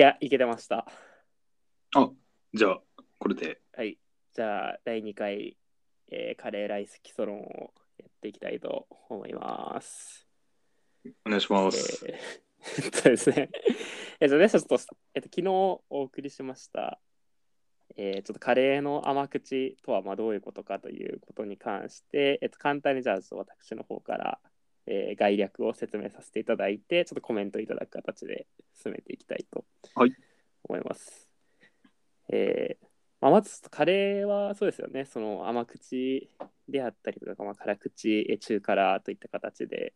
いや、いけてました。あ、じゃあ、これで。はい。じゃあ、第2回、えーカレーライス基礎論をやっていきたいと思います。お願いします。えー えっとですね、えっとね、ちょっと、えっと、昨日お送りしました、えーちょっとカレーの甘口とはまあどういうことかということに関して、えっと、簡単にじゃあ、私の方から、えー概略を説明させていただいて、ちょっとコメントいただく形で進めていきたいとはい思います。えーまあ、まずカレーはそうですよね、その甘口であったりとか、まあ、辛口、えー中辛といった形で、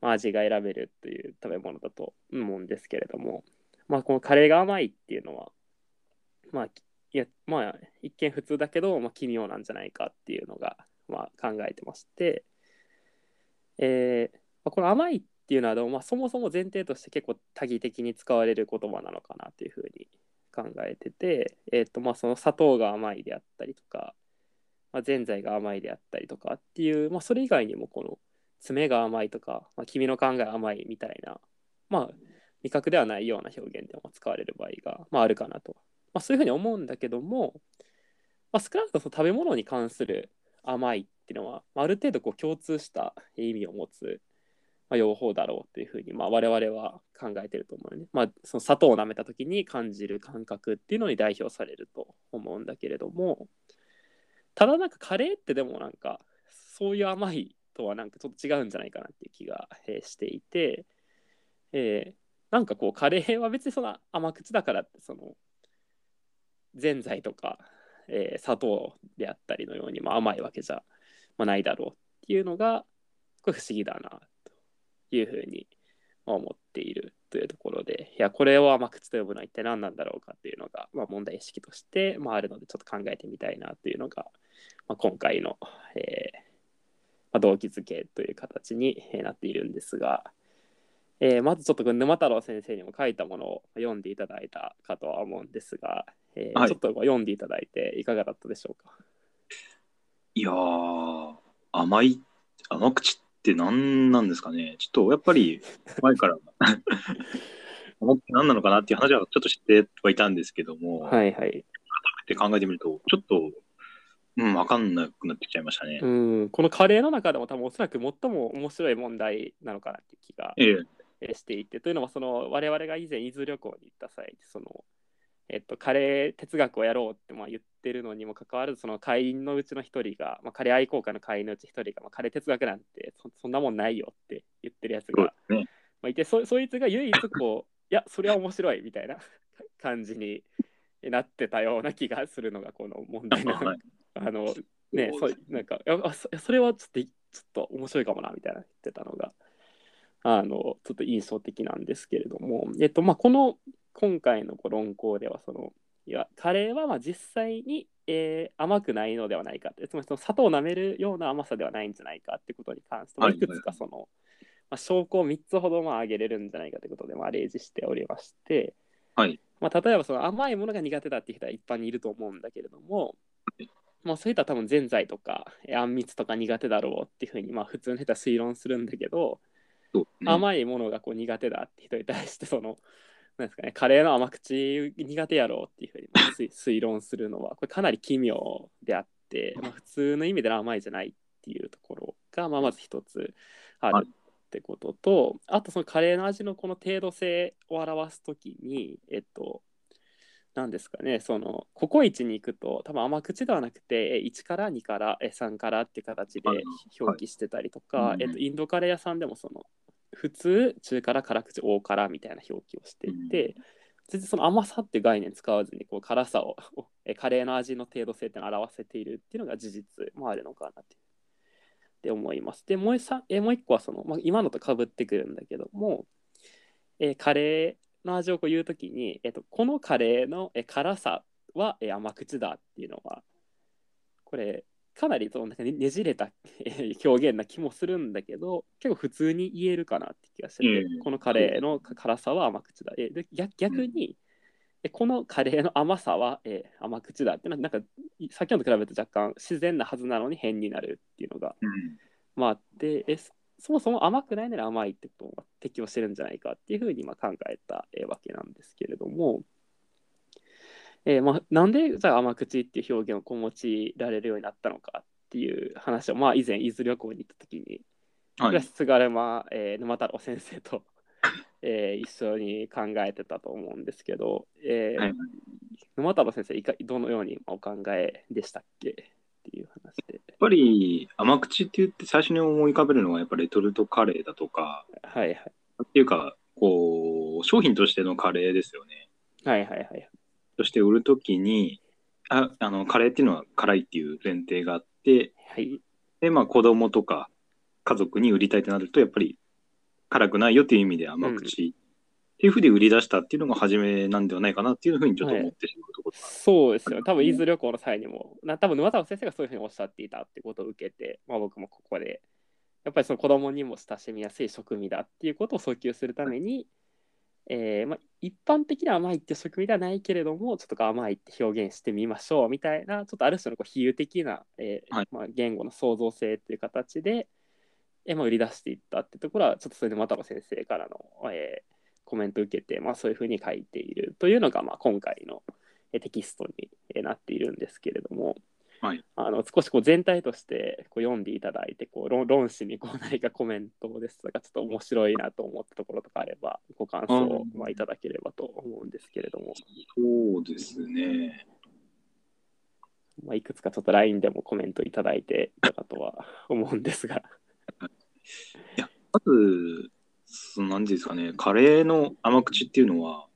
まあ、味が選べるという食べ物だと思うんですけれども、まあ、このカレーが甘いっていうのは、まあ、いやまあ、一見普通だけど、まあ、奇妙なんじゃないかっていうのが、まあ、考えてまして、えーまあ、この甘いっていうのはも、まあ、そもそも前提として結構多義的に使われる言葉なのかなというふうに考えてて、えーとまあ、その砂糖が甘いであったりとか、まあ、ぜんざいが甘いであったりとかっていう、まあ、それ以外にもこの爪が甘いとか、まあ、君の考え甘いみたいな、まあ、味覚ではないような表現でも使われる場合が、まあ、あるかなと、まあ、そういうふうに思うんだけども、まあ、少なくとも食べ物に関する甘いっていうのは、あ、る程度こう共通した意味を持つ、まあ、用法だろうというふうに、まあ、我々は考えてると思うね。まあ、その砂糖を舐めた時に感じる感覚っていうのに代表されると思うんだけれどもただなんかカレーってでもなんかそういう甘いとはなんかちょっと違うんじゃないかなっていう気が、えしていて、えーなんかこうカレーは別にその甘口だからってそのぜんざいとか、えー砂糖であったりのように、まあ、甘いわけじゃ、まあ、ないだろうっていうのがこれ不思議だなというふうにまあ思っているというところでいやこれを甘口と呼ぶのは一体何なんだろうかっていうのが、まあ、問題意識として、まあ、あるのでちょっと考えてみたいなというのが、まあ、今回の、えーまあ、動機づけという形にえーなっているんですが、えーまずちょっと沼太郎先生にも書いたものを読んでいただいたかとは思うんですが、えーはいちょっと読んでいただいていかがだったでしょうか？いやー、甘い、甘口って何なんですかね。ちょっとやっぱり前から 甘口何なのかなっていう話はちょっと知ってはいたんですけども、はいはい。って考えてみると、ちょっと、うん、わかんなくなってきちゃいましたね。うん、このカレーの中でも多分おそらく最も面白い問題なのかなっていう気がしていてというのはその我々が以前伊豆旅行に行った際その、えっと、カレー哲学をやろうってまあ言ってるのにもかかわらずその会員のうちの一人が、まあ、カレー愛好家の会員のうち一人が、まあ、カレー哲学なんてそそんなもんないよって言ってるやつが、ね。まあ、いてそそいつが唯一こういやそれは面白いみたいな感じになってたような気がするのがこの問題のはい あのねそうなんかあそそれはちょっとちょっと面白いかもなみたいな言ってたのがあのちょっと印象的なんですけれども。えっとまあこの今回の論考ではそのいやカレーはまあ実際に、えー甘くないのではないかつまりその砂糖を舐めるような甘さではないんじゃないかってことに関して、まあ、はい。いくつかその、まあ、証拠を3つほどまあ挙げれるんじゃないかということで、まあ、例示しておりまして、はい。まあ、例えばその甘いものが苦手だっていう人は一般にいると思うんだけれども、まあ、そういったら多分ぜんざいとかえーあんみつとか苦手だろうっていうふうにまあ普通の人は推論するんだけど、甘いものがこう苦手だって人に対してそのなんですかねカレーの甘口苦手やろうっていうふうにまあ推 推論するのはこれかなり奇妙であって、まあ、普通の意味での甘いじゃないっていうところが、まあ、まず一つあはいるってことと、あとそのカレーの味のこの程度性を表すときにえっとなんですかねそのココイチに行くと多分甘口ではなくてえ1から2からえ3からっていう形ではい。表記してたりとか、はいえっと、インドカレー屋さんでもその普通中辛辛口大辛みたいな表記をしていて、全然その甘さっていう概念使わずにこう辛さをえカレーの味の程度性っていうのを表せているっていうのが事実もあるのかなってって思います。でもう一さえもう一個はその、まあ、今のとかぶってくるんだけども、えーカレーの味をこう言うときに、えっと、このカレーのえ辛さはえ甘口だっていうのはこれかなりそのなんかねねじれたえー表現な気もするんだけど結構普通に言えるかなって気がしてて、うん。このカレーの辛さは甘口だ。えで逆逆に、えこのカレーの甘さは、えー甘口だってななんかいさっきのと比べて若干自然なはずなのに変になるっていうのがうん。まああってえそそもそも甘くないなら甘いってことを適用してるんじゃないかっていうふうにまあ考えた、えーわけなんですけれどもも、えーまあ、なんでじゃあ甘口っていう表現をこう用いられるようになったのかっていう話を、まあ、以前伊豆旅行に行った時に、はい。菅沼、えー沼太郎先生と、えー一緒に考えてたと思うんですけど、えーはい沼太郎先生いかどのようにお考えでしたっけっていう話で。やっぱり甘口って言って最初に思い浮かべるのはやっぱレトルトカレーだとか、はいはいっていうか、こう、商品としてのカレーですよね。はいはいはい。そして売るときに、ああの、カレーっていうのは辛いっていう前提があって、はい。で、まあ子供とか家族に売りたいとなると、やっぱり辛くないよっていう意味で甘口。っていうふうで売り出したっていうのが初めなんではないかなっていうふうにちょっと思ってしまうところがそうですよ。ね。多分伊豆旅行の際にも、な多分沼田先生がそういうふうにおっしゃっていたってことを受けて、まあ、僕もここで、やっぱりその子供にも親しみやすい食味だっていうことを訴求するために、えーまあ、一般的な甘いって食味ではないけれども、ちょっと甘いって表現してみましょうみたいな、ちょっとある種のこう比喩的な、えーはい。まあ、言語の創造性っていう形で、えーまあ、売り出していったってところは、ちょっとそれで又野先生からの、えーコメントを受けて、まあ、そういうふうに書いているというのが、まあ、今回のえーテキストにえーなっているんですけれども、はい。あの少しこう全体としてこう読んでいただいてこう論論旨にこう何かコメントですとかちょっと面白いなと思ったところとかあればご感想をうん。まあいただければと思うんですけれども、そうですね。まあ、いくつかちょっと LINE でもコメントいただいていたかとは思うんですが。まず、そのなんていうんですかね、カレーの甘口っていうのは、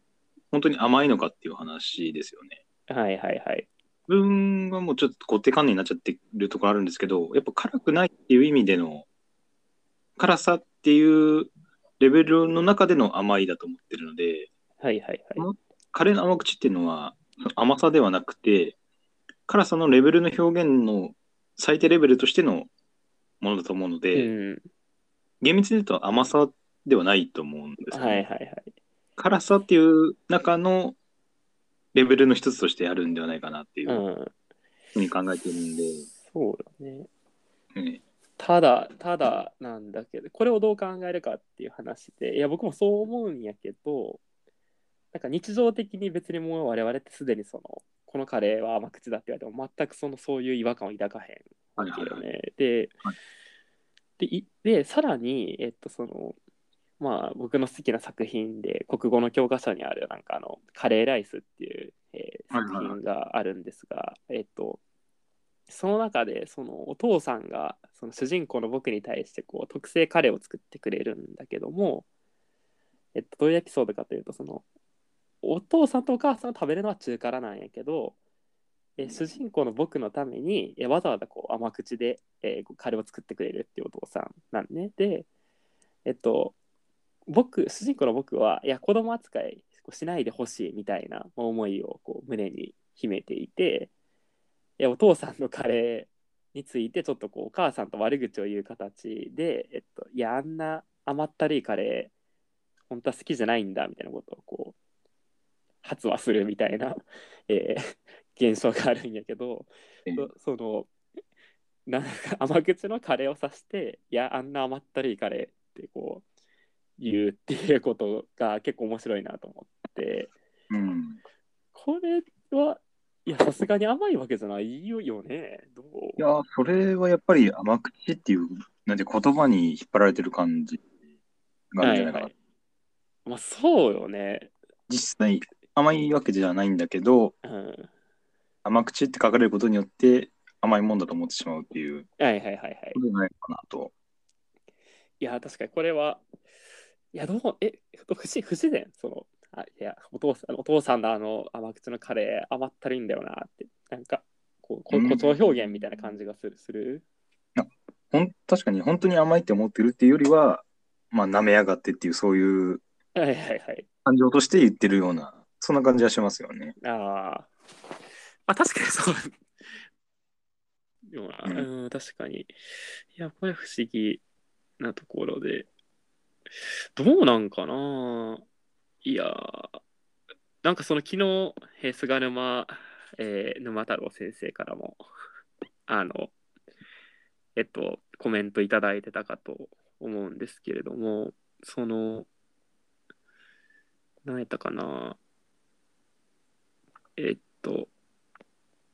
本当に甘いのかっていう話ですよね。はいはいはい。自分はもうちょっと固定観念になっちゃってるところあるんですけど、やっぱ辛くないっていう意味での、辛さっていうレベルの中での甘いだと思ってるので、はいはいはい。カレーの甘口っていうのは甘さではなくて、辛さのレベルの表現の最低レベルとしてのものだと思うので、うん。厳密に言うと甘さではないと思うんですよね。はいはいはい。辛さっていう中のレベルの一つとしてあるんではないかなっていううん。ふうに考えてるんで、そうだね。ねただただなんだけどこれをどう考えるかっていう話でいや僕もそう思うんやけどなんか日常的に別にもう我々ってすでにそのこのカレーは甘口だって言われても全くそのそういう違和感を抱かへんわけよね。で,、はいでい。でさらにえっとそのまあ僕の好きな作品で国語の教科書にあるなんかあのカレーライスっていう、えー作品があるんですが、えっとその中でそのお父さんがその主人公の僕に対してこう特製カレーを作ってくれるんだけども、えっと、どういうエピソードかというとそのお父さんとお母さんは食べるのは中辛なんやけどえ主人公の僕のためにえわざわざこう甘口で、えーカレーを作ってくれるっていうお父さんなんね。でえっと僕主人公の僕はいや子供扱いしないでほしいみたいな思いをこう胸に秘めていていやお父さんのカレーについてちょっとこうお母さんと悪口を言う形で、えっと、いやあんな甘ったるいカレー本当は好きじゃないんだみたいなことをこう発話するみたいな、えー現象があるんやけど、そのなんか甘口のカレーを指していやあんな甘ったるいカレーってこう言うっていうことが結構面白いなと思ってうん。これはいやさすがに甘いわけじゃないよねどう？いや、それはやっぱり甘口っていう、なんて言葉に引っ張られてる感じがあるんじゃないかな。はいはいまあそうよね実際甘いわけじゃないんだけど、うん甘口って書かれることによって甘いもんだと思ってしまうっていうはいはいはいはいことじゃないかなと。いや確かにこれはいやどう？え不自不自然？そのあいやお父さんお父さんのあの甘口のカレー甘ったるいんだよなって。なんかこうこうん。誇張表現みたいな感じがする？する？ほん確かに本当に甘いって思ってるっていうよりは、まあ、舐めやがってっていうそういうはいはいはい。感情として言ってるような、そんな感じはしますよね。あー。あ確かにそう。でもなうん。うん確かに。いやこれ不思議なところでどうなんかな。いやーなんかその昨日、えー菅沼、えー沼太郎先生からもあのえっとコメントいただいてたかと思うんですけれどもその何やったかな。えっと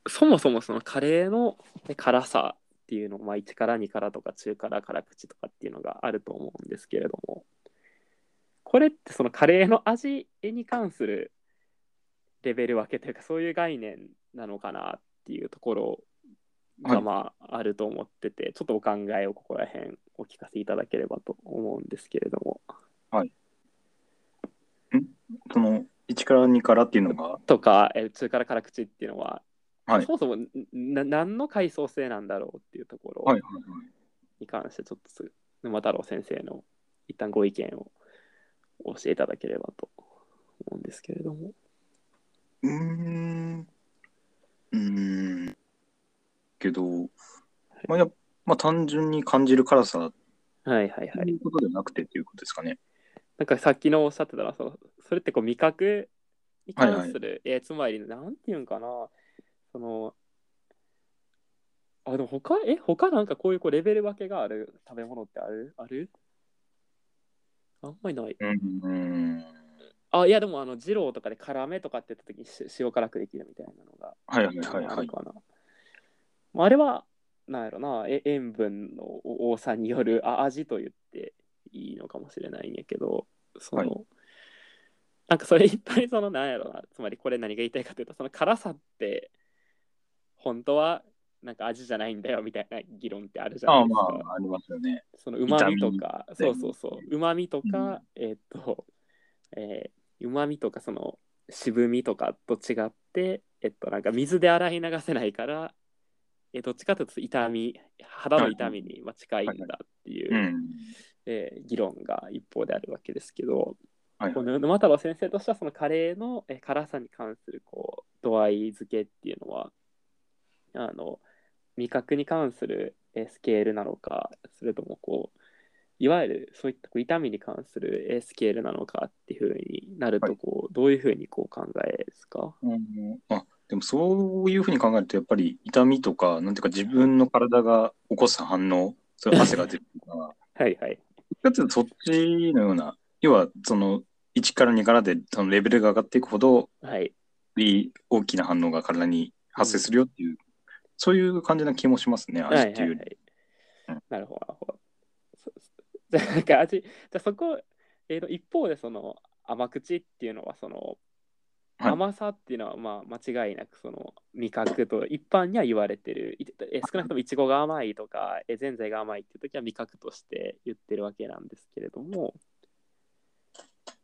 そもそもそのカレーの辛さっていうのまあ1から2からとか中辛辛口とかっていうのがあると思うんですけれども。これってそのカレーの味に関するレベル分けというかそういう概念なのかなっていうところがまああると思ってて、ちょっとお考えをここら辺お聞かせいただければと思うんですけれども。その1から2からっていうのが、とか、え中辛辛口っていうのは、はいそもそもんな何の階層性なんだろうっていうところはいはいはい。に関してちょっとす沼太郎先生の一旦ご意見を教えていただければと思うんですけれども。うーん。うーん。けど、まあ、やまあ、単純に感じる辛さはいはいはといい。うことではなくてっていうことですかね。なんかさっきのおっしゃってたのはそのそれってこう味覚に関する、えーつまりなんていうんかなそのあでも他え他なんかこういうこうレベル分けがある食べ物ってある？ある？あんまりない。あいやでもあの二郎とかで辛めとかって言った時にし塩辛くできるみたいなのがはいはいはいはい。あるかな。まああれはなんやろなえ塩分の多さによるあ味と言っていいのかもしれないんやけどその、はいなんかそれいっぱいそのなんやろなつまりこれ何が言いたいかというとその辛さって本当はなんか味じゃないんだよみたいな議論ってあるじゃああないですか。まあ、ありますよね。そのうまみとか、そうそうそう、うまみとか、うんえーっと、えーうまみとか、その渋みとかと違って、えっと、なんか水で洗い流せないから、えーどっちかというと痛み、肌の痛みにまあ近いんだっていう、うん。えー議論が一方であるわけですけど、はいこの沼太郎先生としてはそのカレーのえー辛さに関するこう度合い付けっていうのはあの味覚に関するえースケールなのかそれともこういわゆるそういったこう痛みに関するえースケールなのかっていうふうになるはい。とこう、どういうふうにこう考えですか？うんあでもそういうふうに考えるとやっぱり痛みとかなんていうか自分の体が起こす反応それ汗が出るとか。はいはい。かつそっちのような要はその1から2からでそのレベルが上がっていくほどはい。いい大きな反応が体に発生するよっていう、そういう感じな気もしますねはいはい味っていうより、はいうん。なるほどなるほど。そじゃあなんか味じゃあそこ、えーと一方でその甘口っていうのはそのはい。甘さっていうのはまあ間違いなくその味覚と一般には言われてる。いえ少なくともいちごが甘いとかえぜんざいが甘いっていう時は味覚として言ってるわけなんですけれども。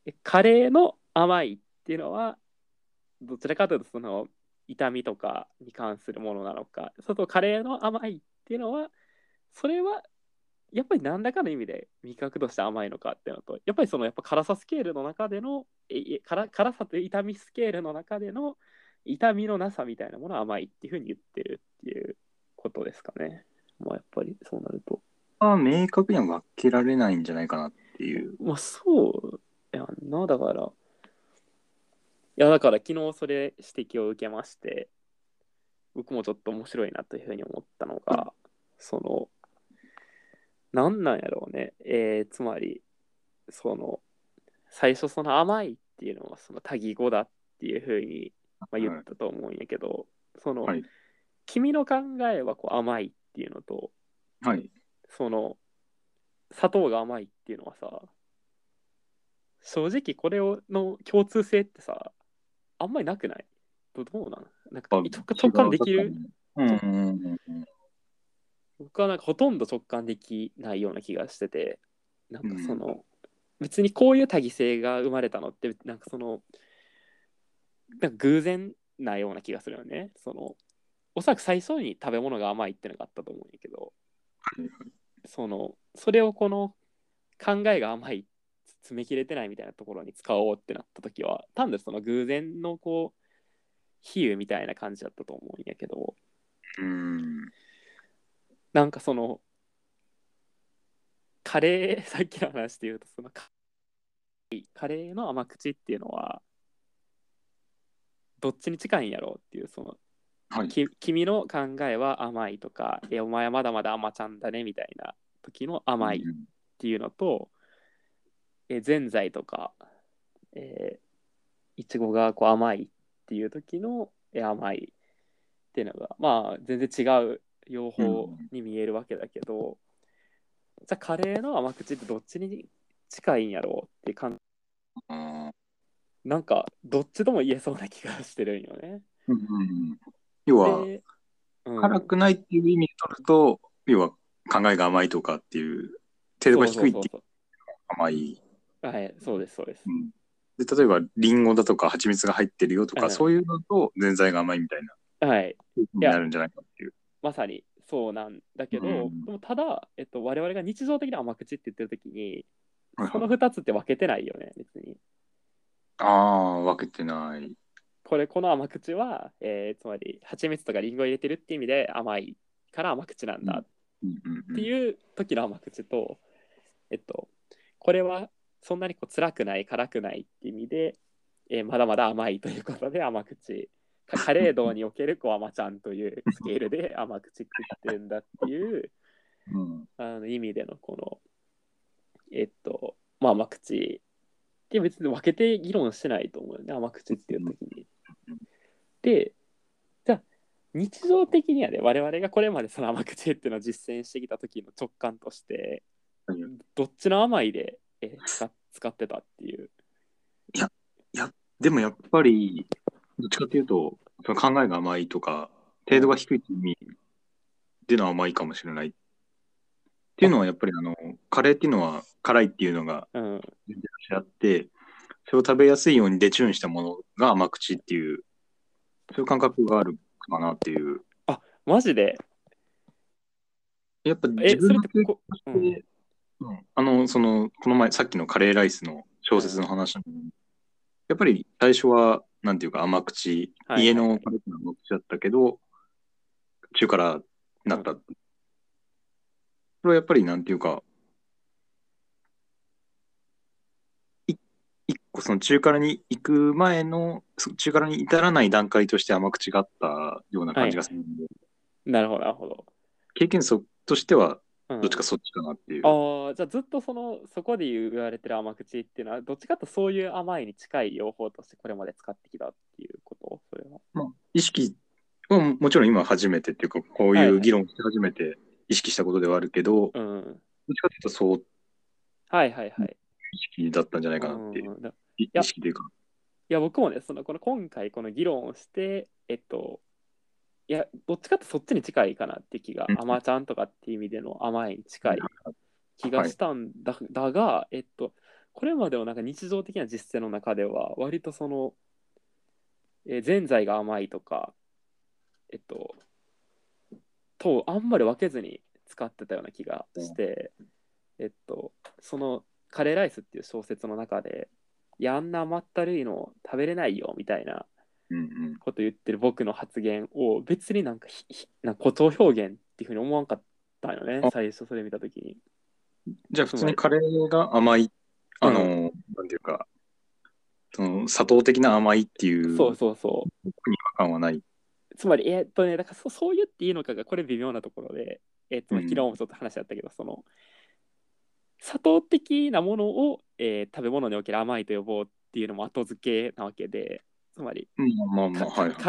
えカレーの甘いっていうのはどちらかというとその痛みとかに関するものなのかそれとカレーの甘いっていうのはそれはやっぱり何らかの意味で味覚として甘いのかっていうのとやっぱりそのやっぱ辛さスケールの中でのえ辛辛さという痛みスケールの中での痛みのなさみたいなものは甘いっていうふうに言ってるっていうことですかね。まあやっぱりそうなると。まあ明確には分けられないんじゃないかなっていうまあそうやんなだから。いやだから昨日それ指摘を受けまして僕もちょっと面白いなというふうに思ったのがそのなんなんやろうね。えーつまりその最初その甘いっていうのはその多義語だっていうふうに、まあ、言ったと思うんやけど、その、はい。君の考えはこう甘いっていうのとはい。その砂糖が甘いっていうのはさ正直これをの共通性ってさあんまりなくない？どどうなん？なんかあ直直感できる？う。んうんうんうん。僕はなんかほとんど直感できないような気がしててなんかその、別にこういう多義性が生まれたのってなんかそのなんか偶然なような気がするよね。そのおそらく最初に食べ物が甘いってのがあったと思うんやけどはいそのそれをこの考えが甘い詰め切れてないみたいなところに使おうってなった時は単なるその偶然のこう比喩みたいな感じだったと思うんやけどうんなんかそのカレーさっきの話で言うとそのカカレーの甘口っていうのはどっちに近いんやろうっていうそのはい。き君の考えは甘いとかえお前はまだまだ甘ちゃんだねみたいな時の甘いっうんていうのと、えぜんざいとか、えーいちごがこう甘いっっていう時のえ甘いっていうのがまあ全然違う用法に見えるわけだけど、じゃあカレーの甘口ってどっちに近いんやろうって感あーなんかどっちとも言えそうな気がしてるんよね。うんうんうん。要は、でうん。辛くないっていう意味で取ると、要は考えが甘いとかっていう、程度が低いっていう。甘い。はい、そうです、そうです。うん。で例えば、リンゴだとか蜂蜜が入ってるよとか、はいそういうのとぜんざいが甘いみたいな、はい、になるんじゃないかっていう。まさにそうなんだけど、うんでもただ、えっと、我々が日常的な甘口って言ってる時に、はいこの2つって分けてないよね、別に。ああ、分けてない。これ、この甘口は、えーつまり、蜂蜜とかリンゴを入れてるって意味で甘いから甘口なんだっていう時の甘口と、えっと、これはそんなにこう辛くない、辛くないって意味で、えーまだまだ甘いということで甘口。かカレー道におけるこう甘ちゃんというスケールで甘口って言ってるんだっていううんあの意味でのこの、えっと、まあ甘口って別に分けて議論してないと思うよね、甘口っていう時に。で、じゃあ日常的にはね、我々がこれまでその甘口っていうのを実践してきた時の直感として、はいどっちの甘いで、えー使っ使ってたっていう。でもやっぱり、どっちかっていうと、その考えが甘いとか、程度が低いっていう意味での甘いかもしれない。っていうのはやっぱりあの、カレーっていうのは辛いっていうのがうん、前提としてあって、それを食べやすいようにデチューンしたものが甘口っていう、そういう感覚があるかなっていう。マジで、やっぱえ、自分のそれってこ、うん、で、うんあの、その、この前、さっきのカレーライスの小説の話の、やっぱり最初は、なんていうか甘口、家のカレーの甘口だったけど、中辛になった。これはやっぱりなんていうか、い一個その中辛に行く前の、そ中辛に至らない段階として甘口があったような感じがするんで、なるほど、なるほど。経験則としては、うんどっちかそっちかなっていう。ああ、じゃあずっとそのそこで言われてる甘口っていうのはどっちかとそういう甘いに近い用法としてこれまで使ってきたっていうことそれは。まあ、意識はももちろん今初めてっていうか、こうはいはいいう議論して初めて意識したことではあるけど、どっうん。ちかというとそうはいはいはい。意識だったんじゃないかなっていう。うん意識というか。や僕もねそのこの今回この議論をしてえっといやどっちかってそっちに近いかなって気が。うん。甘ちゃんとかっていう意味での甘いに近い気がしたんだ,、だがえっとこれまでのなんか日常的な実践の中では割とその、えーぜんざいが甘いとかえっととあんまり分けずに使ってたような気がして、えっとその「カレーライス」っていう小説の中で「いやあんな甘ったるいの食べれないよ」みたいな。こと言ってる僕の発言を別になんかなんか誇張表現っていうふうに思わんかったよねあ最初それ見た時に。じゃあ普通にカレーが甘い、あの、なんていうか、その砂糖的な甘いっていうそうそうそう。特に違和感はない。つまり、えーっとね、だからそそう言っていいのかがこれ微妙なところで、えーっと、うん昨日もちょっと話し合ったけど、その、砂糖的なものを、えー食べ物における甘いと呼ぼうっていうのも後付けなわけで、つまり、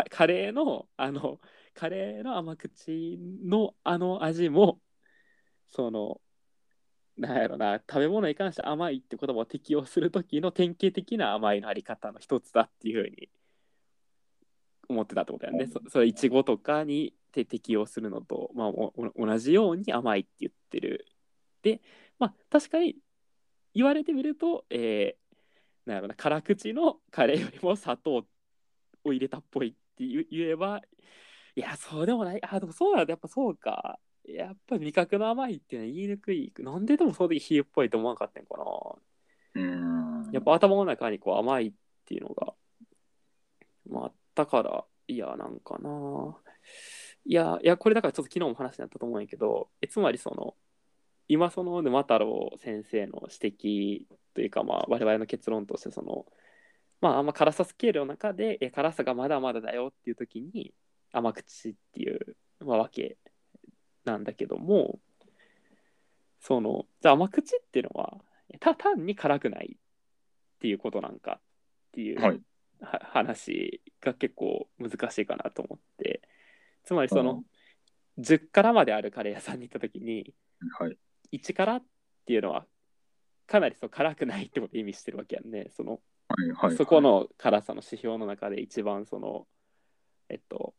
カレーの、あの、カレーの甘口のあの味も、その、なんやろな、食べ物に関して甘いって言葉を適用するときの典型的な甘いのあり方の一つだっていうふうに思ってたってことやね。そそれいちごとかにて適用するのと、まあ、おお同じように甘いって言ってる。で、まあ確かに言われてみると、えー、なんやろな、辛口のカレーよりも砂糖を入れたっぽいって言言えば、いや、そうでもない。あ、でもそうだ、やっぱそうか。やっぱ味覚の甘いっていうのは言いにくい。なんででもその時冷えっぽいと思わなかったんかな。うん。やっぱ頭の中にこう甘いっていうのが、まあ、あったから嫌なんかな。いや、いや、これだからちょっと昨日も話になったと思うんやけど、えつまりその、今その沼太郎先生の指摘というか、まあ、我々の結論としてその、まあ、あんま辛さスケールの中で、え辛さがまだまだだよっていう時に、甘口っていう、まあ、わけなんだけども、その、じゃあ甘口っていうのは、た単に辛くないっていうことなんかっていう、はい。は話が結構難しいかなと思って。つまりそうん。の10辛まであるカレー屋さんに行った時にはい。1辛っていうのはかなりそう辛くないってことを意味してるわけやんね。そのはい。はい。そこの辛さの指標の中で一番そのえっと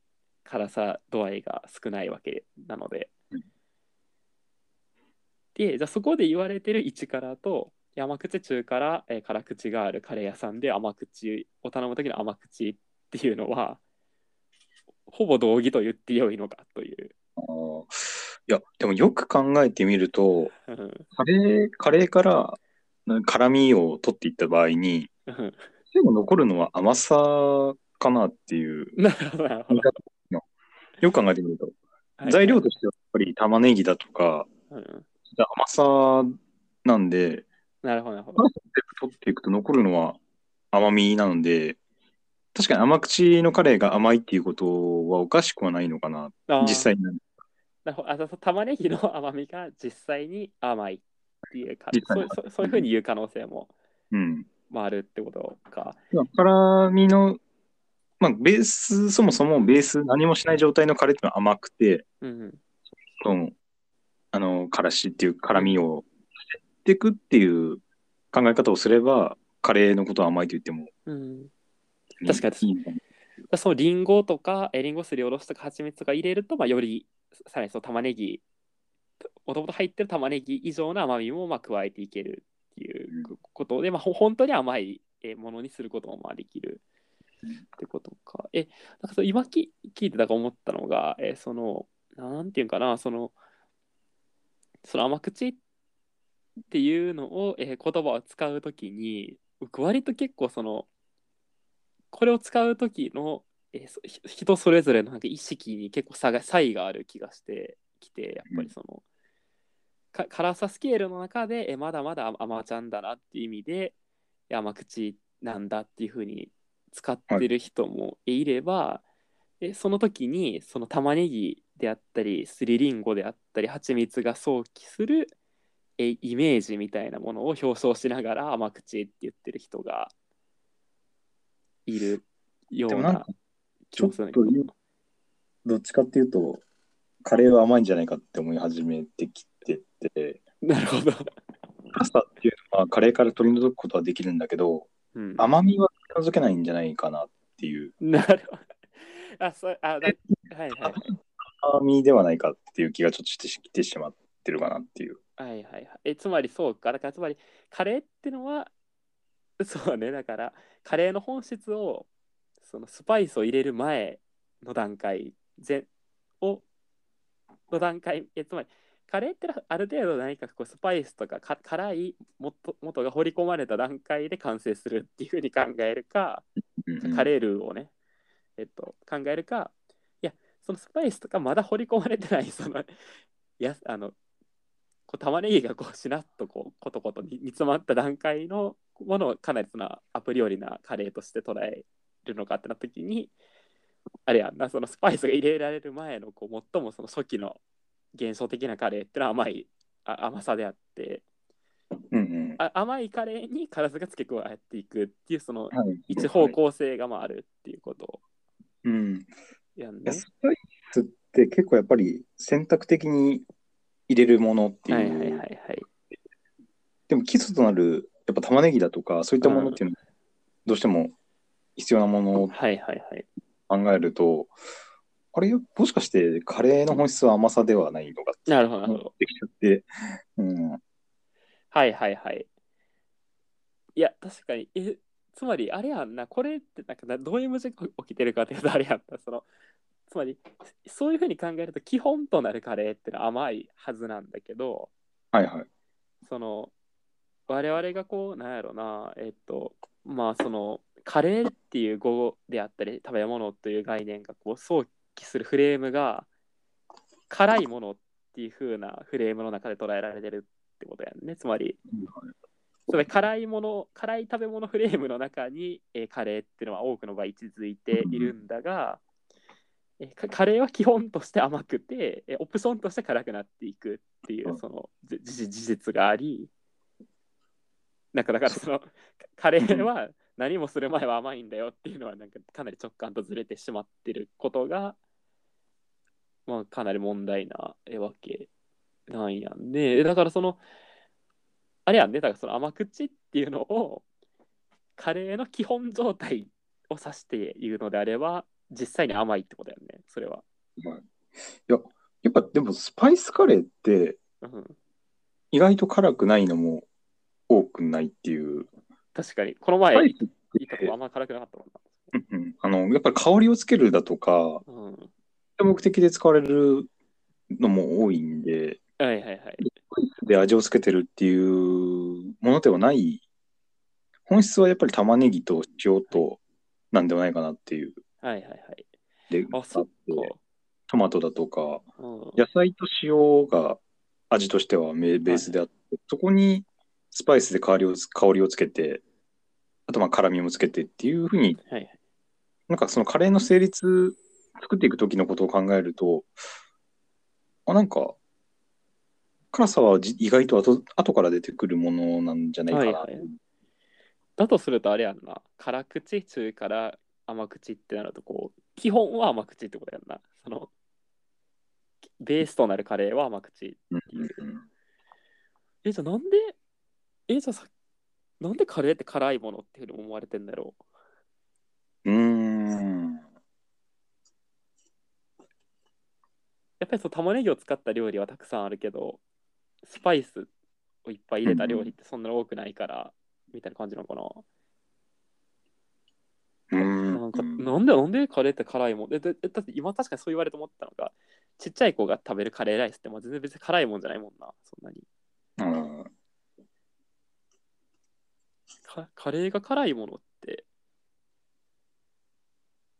辛さ度合いが少ないわけなので、うんでじゃあそこで言われてる1辛と甘口中辛、えー辛口があるカレー屋さんで甘口を頼む時の甘口っていうのはほぼ同義と言ってよいのかという。あーいや、でもよく考えてみると、うんカレー、カレーからな辛みを取っていった場合に、うん最後残るのは甘さかなっていう、なるほどなるほど。よく考えてみると、はい。材料としてはやっぱり玉ねぎだとか、うん甘さなんで、なるほどなるほど。取っていくと残るのは甘みなので、確かに甘口のカレーが甘いっていうことはおかしくはないのかな、実際に。なるほど。あ玉ねぎの甘みが実際に甘いっていうかそうそういうふうに言う可能性も、うん。まあ、あるってことか。辛みの、まあ、ベース、そもそもベース何もしない状態のカレーってのは甘くて、うんそのあの、からしっていう辛みをしていくっていう考え方をすれば、カレーのことは甘いと言っても、うん、確かに。そのリンゴとかえリンゴすりおろしとか蜂蜜とか入れると、まあ、よりさらにその玉ねぎもともと入ってる玉ねぎ以上の甘みもまあ加えていけるていうことで、まあ、本当に甘いものにすることもまあできるってことか。えなんかそう今き聞いてたか思ったのがえそのなんていうかなそのその甘口っていうのを、え言葉を使うときに僕割と結構そのこれを使う時の、えそ人それぞれのなんか意識に結構差が差異がある気がしてきてやっぱりその、か辛さスケールの中で、えーまだまだ甘ちゃんだなっていう意味でえー甘口なんだっていうふうに使ってる人もいれば、えその時にその玉ねぎであったりすりりんごであったり蜂蜜が想起するえイメージみたいなものを表彰しながら甘口って言ってる人がいるようなちょっとどっちかっていうと、カレーは甘いんじゃないかって思い始めてきてて、どなるほど、辛さっていうのはカレーから取り除くことはできるんだけど、うん、甘みは取り除けないんじゃないかなっていう、なるほど。あそうあだはいはい。甘みではないかっていう気がちょっとしてきてしまってるかなっていう。はいはいはい。えつまりそうか。だからつまりカレーってのはそうね。だからカレーの本質をそのスパイスを入れる前の段階前をの段階えつまりカレーってある程度何かこうスパイスとかか辛い元元が掘り込まれた段階で完成するっていうふうに考えるか、カレールーをね、えっと、考えるかいやそのスパイスとかまだ掘り込まれてないその やあのこう玉ねぎがこうしなっとこうコトコトに煮詰まった段階のものをかなりそのアプリよりなカレーとして捉えるのかってなった時にあれやんなそのスパイスが入れられる前のこう最もその初期の幻想的なカレーってのは甘いあ甘さであってうんうん。あ甘いカレーに辛さが付け加えていくっていうそのはい一方向性がまああるっていうことうん。いややんね。スパイスって結構やっぱり選択的に入れるものっていう、はいはいはいはい。でも基礎となるやっぱ玉ねぎだとかそういったものっていうのはどうしても必要なものをはいはいはい。あれもしかしてカレーの本質は甘さではないのかってなるほど。なるほど。できちゃって、うん、はいはいはい。いや、確かに、え、つまりあれやんな、これってなんかなどういう矛盾が起きてるかっていうとあれやんな、その、つまり、そういうふうに考えると基本となるカレーってのは甘いはずなんだけど、はいはい。その、我々がこう、なんやろな、えっと、まあその、カレーっていう語であったり、食べ物という概念がこう想起するフレームが、辛いものっていう風なフレームの中で捉えられてるってことやんね。つまり、つまり辛いもの、辛い食べ物フレームの中に、えーカレーっていうのは多くの場合位置づいているんだが、えーカカレーは基本として甘くて、えーオプションとして辛くなっていくっていううんそのじ事事実があり、なんかだからそのカ カレーは何もする前は甘いんだよっていうのはなんかかなり直感とずれてしまってることが、まあ、かなり問題なわけなんやんね。だからそのあれやんねだからその甘口っていうのをカレーの基本状態を指して言うのであれば実際に甘いってことやんねそれは。はい、いや、やっぱでもスパイスカレーってうん、意外と辛くないのも多くないっていう。確かにこの前言ったとこあんま辛くなかったもんうんうんあのやっぱり香りをつけるだとか、な。うん、目的で使われるのも多いんで、はいはいはい。で味をつけてるっていうものではない、本質はやっぱり玉ねぎと塩となんではないかなっていう。はいはいはい。で、あ、そっ。トマトだとか、うん、野菜と塩が味としてはベベースであって、そこにスパイスで香りをつ香りをつけて、あとまあ辛みもつけてっていうふうに、はいはい。なんかそのカレーの成立、作っていく時のことを考えると、あ、なんか、辛さはじ意外と後後から出てくるものなんじゃないかな。はいはいだとするとあれやんな。辛口、中辛、甘口ってなるとこう、基本は甘口ってことやんな。その、ベースとなるカレーは甘口。うんうんえ、じゃあなんで、え、じゃあさ、なんでカレーって辛いものっていうふうに思われてんだろううん。うーん。やっぱりそう玉ねぎを使った料理はたくさんあるけど、スパイスをいっぱい入れた料理ってそんなに多くないから、みたいな感じなのかな。うーんなんか、なんでなんでカレーって辛いもん？でででだって今確かにそう言われて思ったのが、ちっちゃい子が食べるカレーライスってもう全然別に辛いもんじゃないもんな、そんなに。うんかカレーが辛いものって、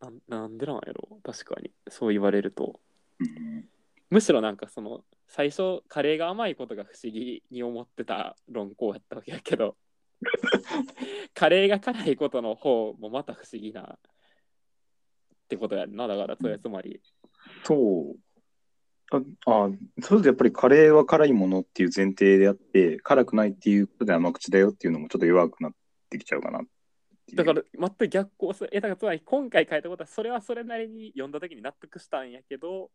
なんなんでなんやろ？確かに。そう言われると。うんむしろなんかその、最初カレーが甘いことが不思議に思ってた論考やったわけやけど、カレーが辛いことの方もまた不思議なってことやんな。だからそれはつまり。そう。あ、あ、それでやっぱりカレーは辛いものっていう前提であって、辛くないっていうことで甘口だよっていうのもちょっと弱くなってきちゃうかなだから全く逆行する。え、だからつまり今回書いたことはそれはそれなりに読んだ時に納得したんやけど、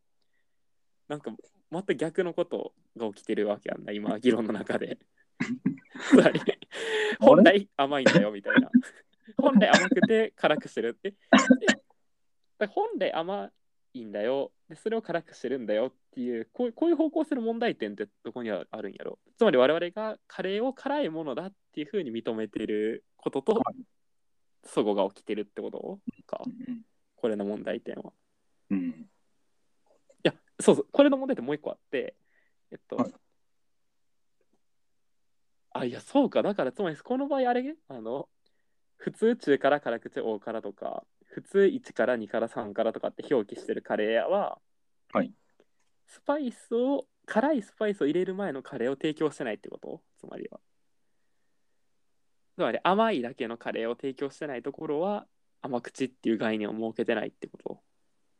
なんか全く逆のことが起きてるわけやんな、今、議論の中で。本来甘いんだよみたいな。本来甘くて辛くしてるって。本来甘いんだよで。それを辛くしてるんだよっていうこういう、こういう方向性の問題点ってどこにはあるんやろ？つまり我々がカレーを辛いものだっていうふうに認めてることと、そこが起きてるってことか、うんこれの問題点は。うん。そうそう、これの問題点もう一個あって、えっと、はい。あ、いや、そうか、だからつまりこの場合あれあの、普通中辛辛口大辛とか、普通1から2から3からとかって表記してるカレーは、はい。スパイスを、辛いスパイスを入れる前のカレーを提供してないってこと？つまりは。つまり甘いだけのカレーを提供してないところは甘口っていう概念を設けてないってこ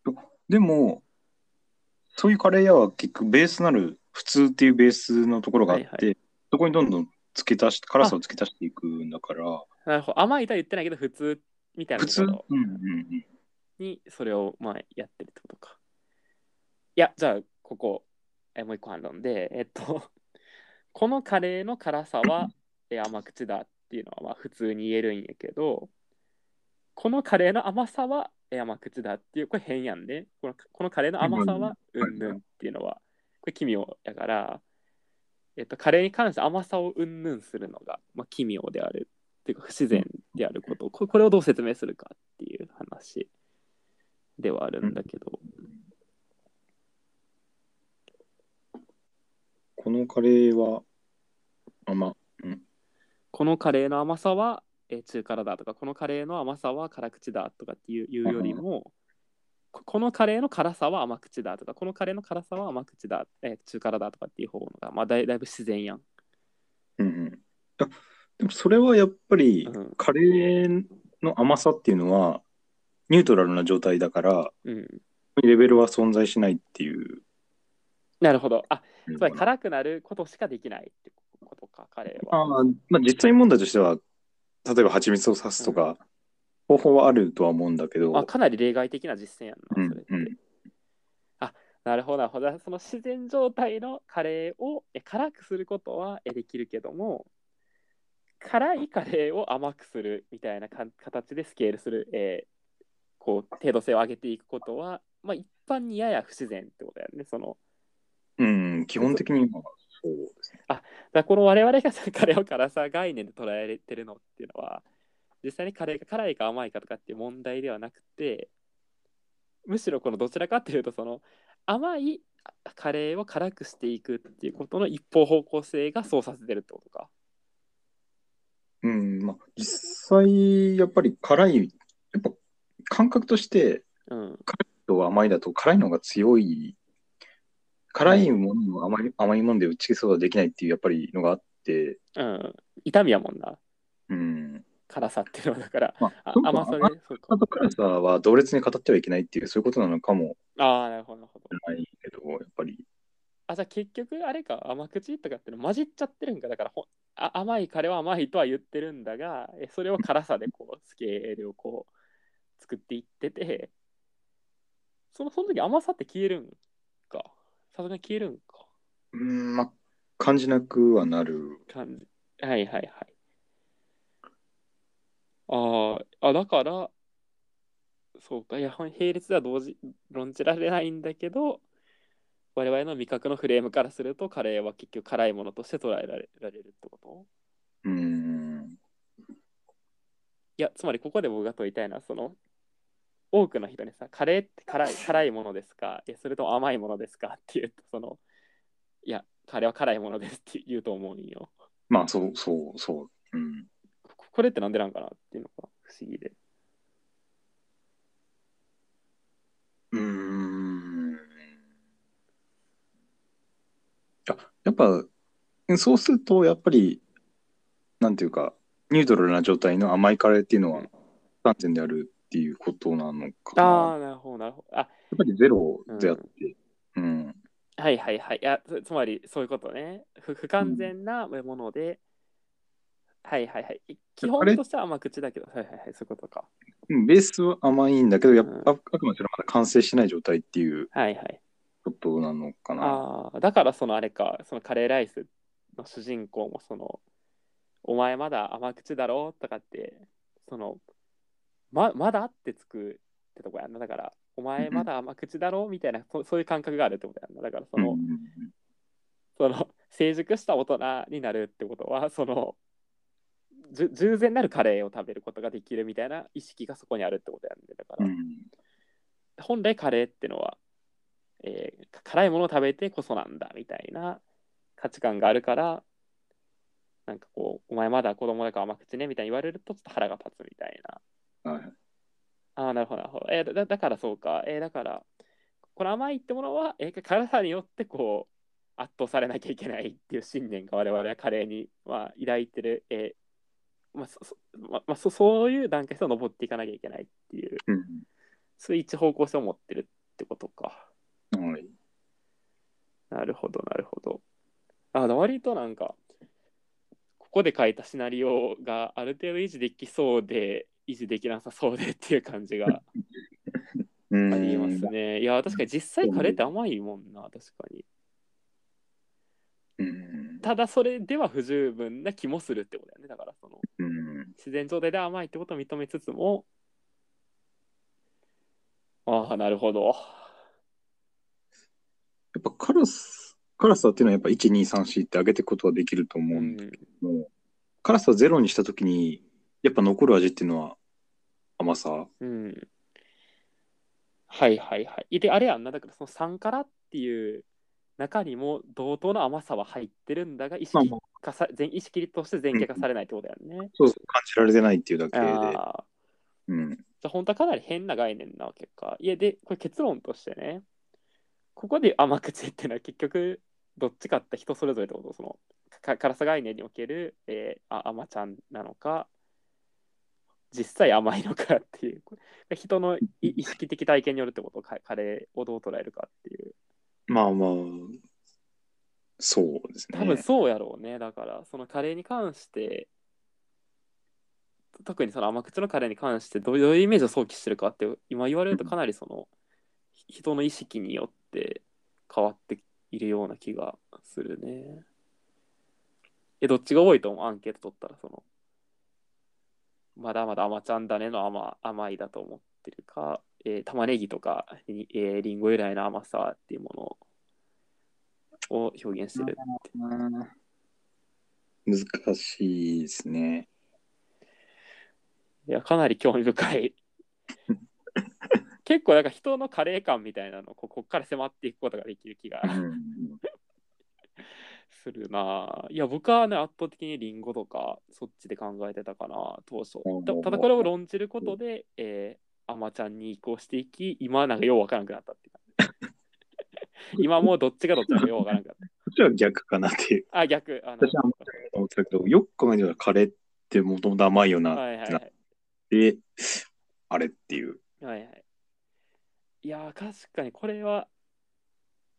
と？でも、そういうカレー屋は結局ベースなる普通っていうベースのところがあって、はいそこにどんどん付け足して、辛さを付け足していくんだから、なるほど甘いとは言ってないけど普通みたいな普通、ところ。にそれをまあやってるってことか。いや、じゃあここえもう一個反論で、えっと、このカレーの辛さは え甘口だっていうのはまあ普通に言えるんやけど、このカレーの甘さはえ甘口だっていう、これ変やんね。このこのカレーの甘さはうんうんぬんっていうのは、これ奇妙やから、えっと、カレーに関して甘さをうんぬんするのが、まあ、奇妙であるっていうか不自然であること。ここれをどう説明するかっていう話ではあるんだけど、このカレーは甘、このカレーの甘さは、えー中辛だとかこのカレーの甘さは辛口だとかっていうよりも、ここのカレーの辛さは甘口だとかこのカレーの辛さは甘口だ、えー中辛だとかっていう方が、まあ、だいだいぶ自然やん。うんうん。あでもそれはやっぱりうんカレーの甘さっていうのはニュートラルな状態だから、うん、レベルは存在しないっていう。なるほど。あつまりあ辛くなることしかできないってことか、カレーは。あーまあ実際問題としては例えば蜂蜜を刺すとか、方法はあるとは思うんだけど、あかなり例外的な実践やんな、うんそれって。うんなるほど、なるほど。その自然状態のカレーをえ辛くすることはえできるけども、辛いカレーを甘くするみたいなか形でスケールする、えーこう程度性を上げていくことは、まあ、一般にやや不自然ってことだよね。そのうん、基本的にはそうですね。だからこの我々がさカレーを辛さ概念で捉えてるのっていうのは実際にカレーが辛いか甘いかとかっていう問題ではなくてむしろこのどちらかっていうとその甘いカレーを辛くしていくっていうことの一方方向性がそうさせてるってことか。うん、まあ、実際、やっぱり辛い、やっぱ感覚として、うん。と甘いだと辛いのが強い、辛いものを甘い甘いもので打ち消すことができないっていうやっぱりのがあって、うん。痛みやもんな。うん。辛さっていうのはだから。まあ甘さで甘、そう。と辛さは同列に語ってはいけないっていう、そういうことなのかもああ、なるほど、なるほど。いけど、やっぱり。あ、じゃあ結局あれか、甘口とかっての混じっちゃってるんか。だからほあ甘いカレーは甘いとは言ってるんだが、えそれを辛さでこう、スケールをこう、作っていってて、そのその時甘さって消えるん？か。さすがに消えるんか。うん、まあ、感じなくはなる。感じ。はいはいはい。あーあ、だから、そうか、いや、並列では同時論じられないんだけど、我々の味覚のフレームからすると、カレーは結局辛いものとして捉えられられるってこと？うん。いや、つまりここで僕が問いたいのは、その、多くの人にさ、カレーって辛い 辛いものですか？いや、それとも甘いものですか？って言うと、その、いや、カレーは辛いものですって言うと思うんよ。まあ、そう、そう、そう。うん。ここれってなんでなんかなっていうのが不思議で。うーん。あ、やっぱ、そうすると、やっぱり、なんていうか、ニュートラルな状態の甘いカレーっていうのはうん不安全であるっていうことなのかな。ああ、なるほど、なるほど。あ、やっぱりゼロであって、うん。はいはいはい。いや、つつまりそういうことね。不不完全なもので、はいはいはい。基本としては甘口だけど、はいはいはい、そういうことか。うんベースは甘いんだけど、やっうんぱ、あくまでそれはまだ完成してない状態っていうはいはい。ことなのかな。ああ、だからそのあれか、そのカレーライスの主人公もその、お前まだ甘口だろ？とかって、その、ままだってつくってとこやんな。だから、お前まだ甘口だろみたいな、そそういう感覚があるってことやんな。だからその、うんその成熟した大人になるってことはその従前なるカレーを食べることができるみたいな意識がそこにあるってことやんでだから、うん。本来カレーってのは、えー辛いものを食べてこそなんだみたいな価値観があるからなんかこうお前まだ子供だから甘口ねみたいに言われるとちょっと腹が立つみたいな。はいああなるほどなるほど、えーだだからそうか、えーだからこの甘いってものは、えー辛さによってこう圧倒されなきゃいけないっていう信念が我々はカレーに、まあ、抱いてる、えーまあそそまあまあ、そそういう段階で登っていかなきゃいけないっていううん。そういう一方向性を持ってるってことか。はい。なるほどなるほど。あ割となんかここで書いたシナリオがある程度維持できそうで維持できなさそうでっていう感じがうんありますね。いや、確かに実際カレーって甘いもんな、確かに。うんただそれでは不十分な気もするってことだよね。だからそのうん自然状態で甘いってことを認めつつも、ああ、なるほど。やっぱ辛さ、辛さっていうのはやっぱ1、2、3、4って上げていくことはできると思ううんだん、けど、辛さをゼロにしたときに、やっぱ残る味っていうのは甘さ。うん。はいはいはい。で、あれやんな、だからその酸辛っていう中にも同等の甘さは入ってるんだが、意識化さ全意識として前傾化されないってことやんね。そうそう感じられてないっていうだけで。うん。じゃあ本当はかなり変な概念なわけか。いや、で、これ結論としてね、ここで甘口っていうのは結局、どっちかって人それぞれってこと？その、か辛さ概念における、えーあ甘ちゃんなのか、実際甘いのかっていう、人のい意識的体験によるってことかカレーをどう捉えるかっていう。まあまあ、そうですね。多分そうやろうね。だから、そのカレーに関して、特にその甘口のカレーに関してどういうイメージを想起してるかって今言われるとかなりその人の意識によって変わっているような気がするね。え、どっちが多いと思う？アンケート取ったらそのまだまだ甘ちゃん種の甘甘いだと思ってるか、えー玉ねぎとか、りえー、リンゴ由来の甘さっていうものを表現してる。難しいですね。いや、かなり興味深い。結構なんか人のカレー感みたいなのをここっから迫っていくことができる気がうんするな。いや、僕はね、圧倒的にリンゴとかそっちで考えてたかな、当初。たただこれを論じることで、えー、アマちゃんに移行していき、今なんかようわからなくなったっていう。今もうどっちがどっちかようわからなくなった。こっちは逆かなっていう。あ、逆。あの私は甘ちゃんだと思ってたけど、よく考えてみたらカレーってもともと甘いよなってなっはいはいはい。て、あれっていう。はいはい。いやー、確かにこれは、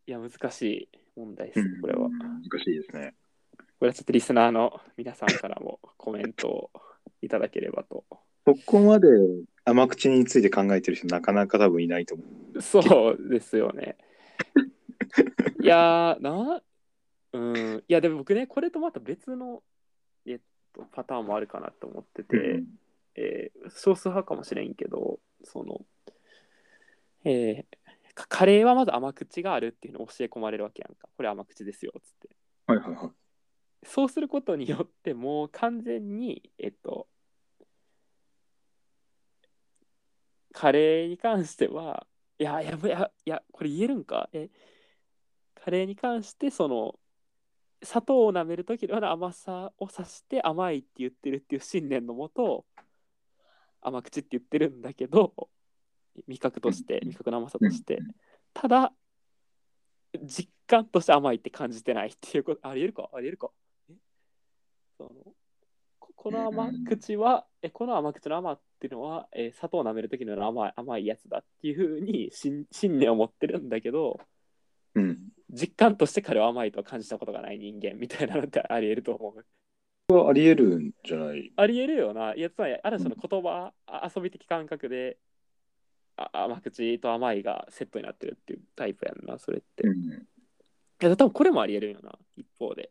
いや、難しい問題ですね、これは。難しいですね。これはちょっとリスナーの皆さんからもコメントをいただければと。ここまで甘口について考えてる人なかなか多分いないと思う。そうですよね。いやー、な、うん、いや、でも僕ね、これとまた別の、えっと、パターンもあるかなと思ってて、えー少数派かもしれんけど、その、えーかカレーはまず甘口があるっていうのを教え込まれるわけやんか。これ甘口ですよ、つって。はいはいはい。そうすることによってもう完全に、えっと、カレーに関しては、いや、いや、いや、いやこれ言えるんか？え、カレーに関して、その、砂糖を舐めるときのような甘さを指して甘いって言ってるっていう信念のもと、甘口って言ってるんだけど、味覚として、味覚の甘さとして。ただ、実感として甘いって感じてないっていうこと、ありえるか？ありえ？るかえそのここの甘口は、えこの甘口の甘っていうのは、え砂糖を舐める時の甘い甘いやつだっていうふうに信信念を持ってるんだけど、うん。実感として彼は甘いとは感じたことがない人間みたいなのってありえると思う。あり得るんじゃない？ありえるよな。いや、つまり、ある種の言葉、あ遊び的感覚で、あ甘口と甘いがセットになってるっていうタイプやんな、それって。いん。や、多分これもありえるよな、一方で。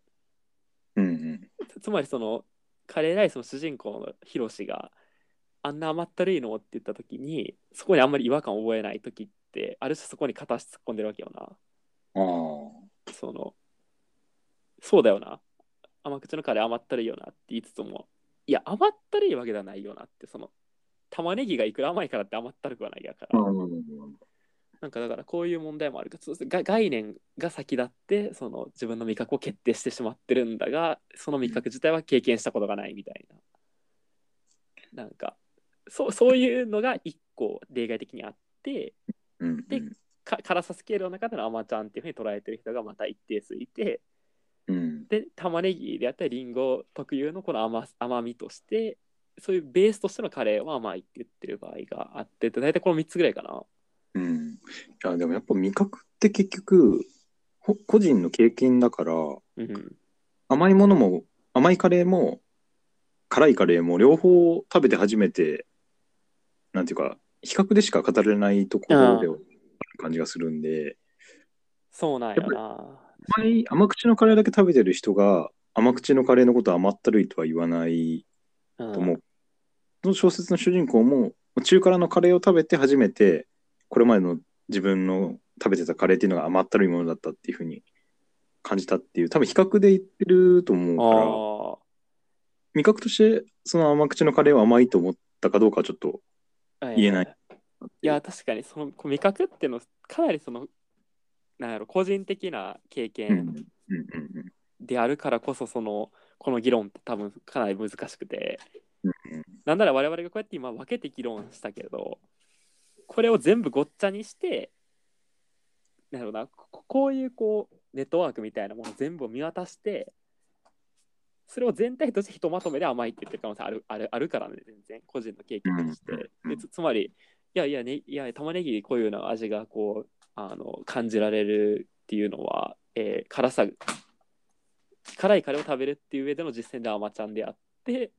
うんうん。つつまりそのカレーライスの主人公のヒロシがあんな甘ったるいの？って言った時にそこにあんまり違和感を覚えない時ってある種そこに片足突っ込んでるわけよなああ。そのそうだよな甘口のカレー甘ったるいよなって言いつつもいや甘ったるいわけではないよなってその玉ねぎがいくら甘いからって甘ったるくはないやから、なんかだからこういう問題もあるそうですが概念が先立ってその自分の味覚を決定してしまってるんだがその味覚自体は経験したことがないみたいななんかそうそういうのが一個例外的にあってうん。でか辛さスケールの中での甘ちゃんっていうふうに捉えてる人がまた一定数いてうん。で玉ねぎであったりりんご特有のこの甘甘みとしてそういうベースとしてのカレーは甘いって言ってる場合があって大体この3つぐらいかな。うん。いや、でもやっぱ味覚って結局、ほ個人の経験だから、うん甘いものも、甘いカレーも、辛いカレーも両方食べて初めて、なんていうか、比較でしか語れないところではある感じがするんで、そうなんやな。甘い甘口のカレーだけ食べてる人が、甘口のカレーのことは甘ったるいとは言わないうんと思う。その小説の主人公も、中辛のカレーを食べて初めて、これまでの自分の食べてたカレーっていうのが甘ったるいものだったっていうふうに感じたっていう、多分比較で言ってると思うから、あ味覚としてその甘口のカレーは甘いと思ったかどうかはちょっとあ言えない。いや、確かにその味覚っていうのかなりそのなんやろ個人的な経うん験であるからこそそのこの議論って多分かなり難しくてうんなんなら我々がこうやって今分けて議論したけどこれを全部ごっちゃにしてなんやろなここういうこうネットワークみたいなもの全部を見渡してそれを全体としてひとまとめで甘いって言ってる可能性あるあるあるからね全然個人の経験として、うんでつつまりいやいやねいや玉ねぎこういうような味がこうあの感じられるっていうのは、えー辛さ辛いカレーを食べるっていう上での実践で甘ちゃんであって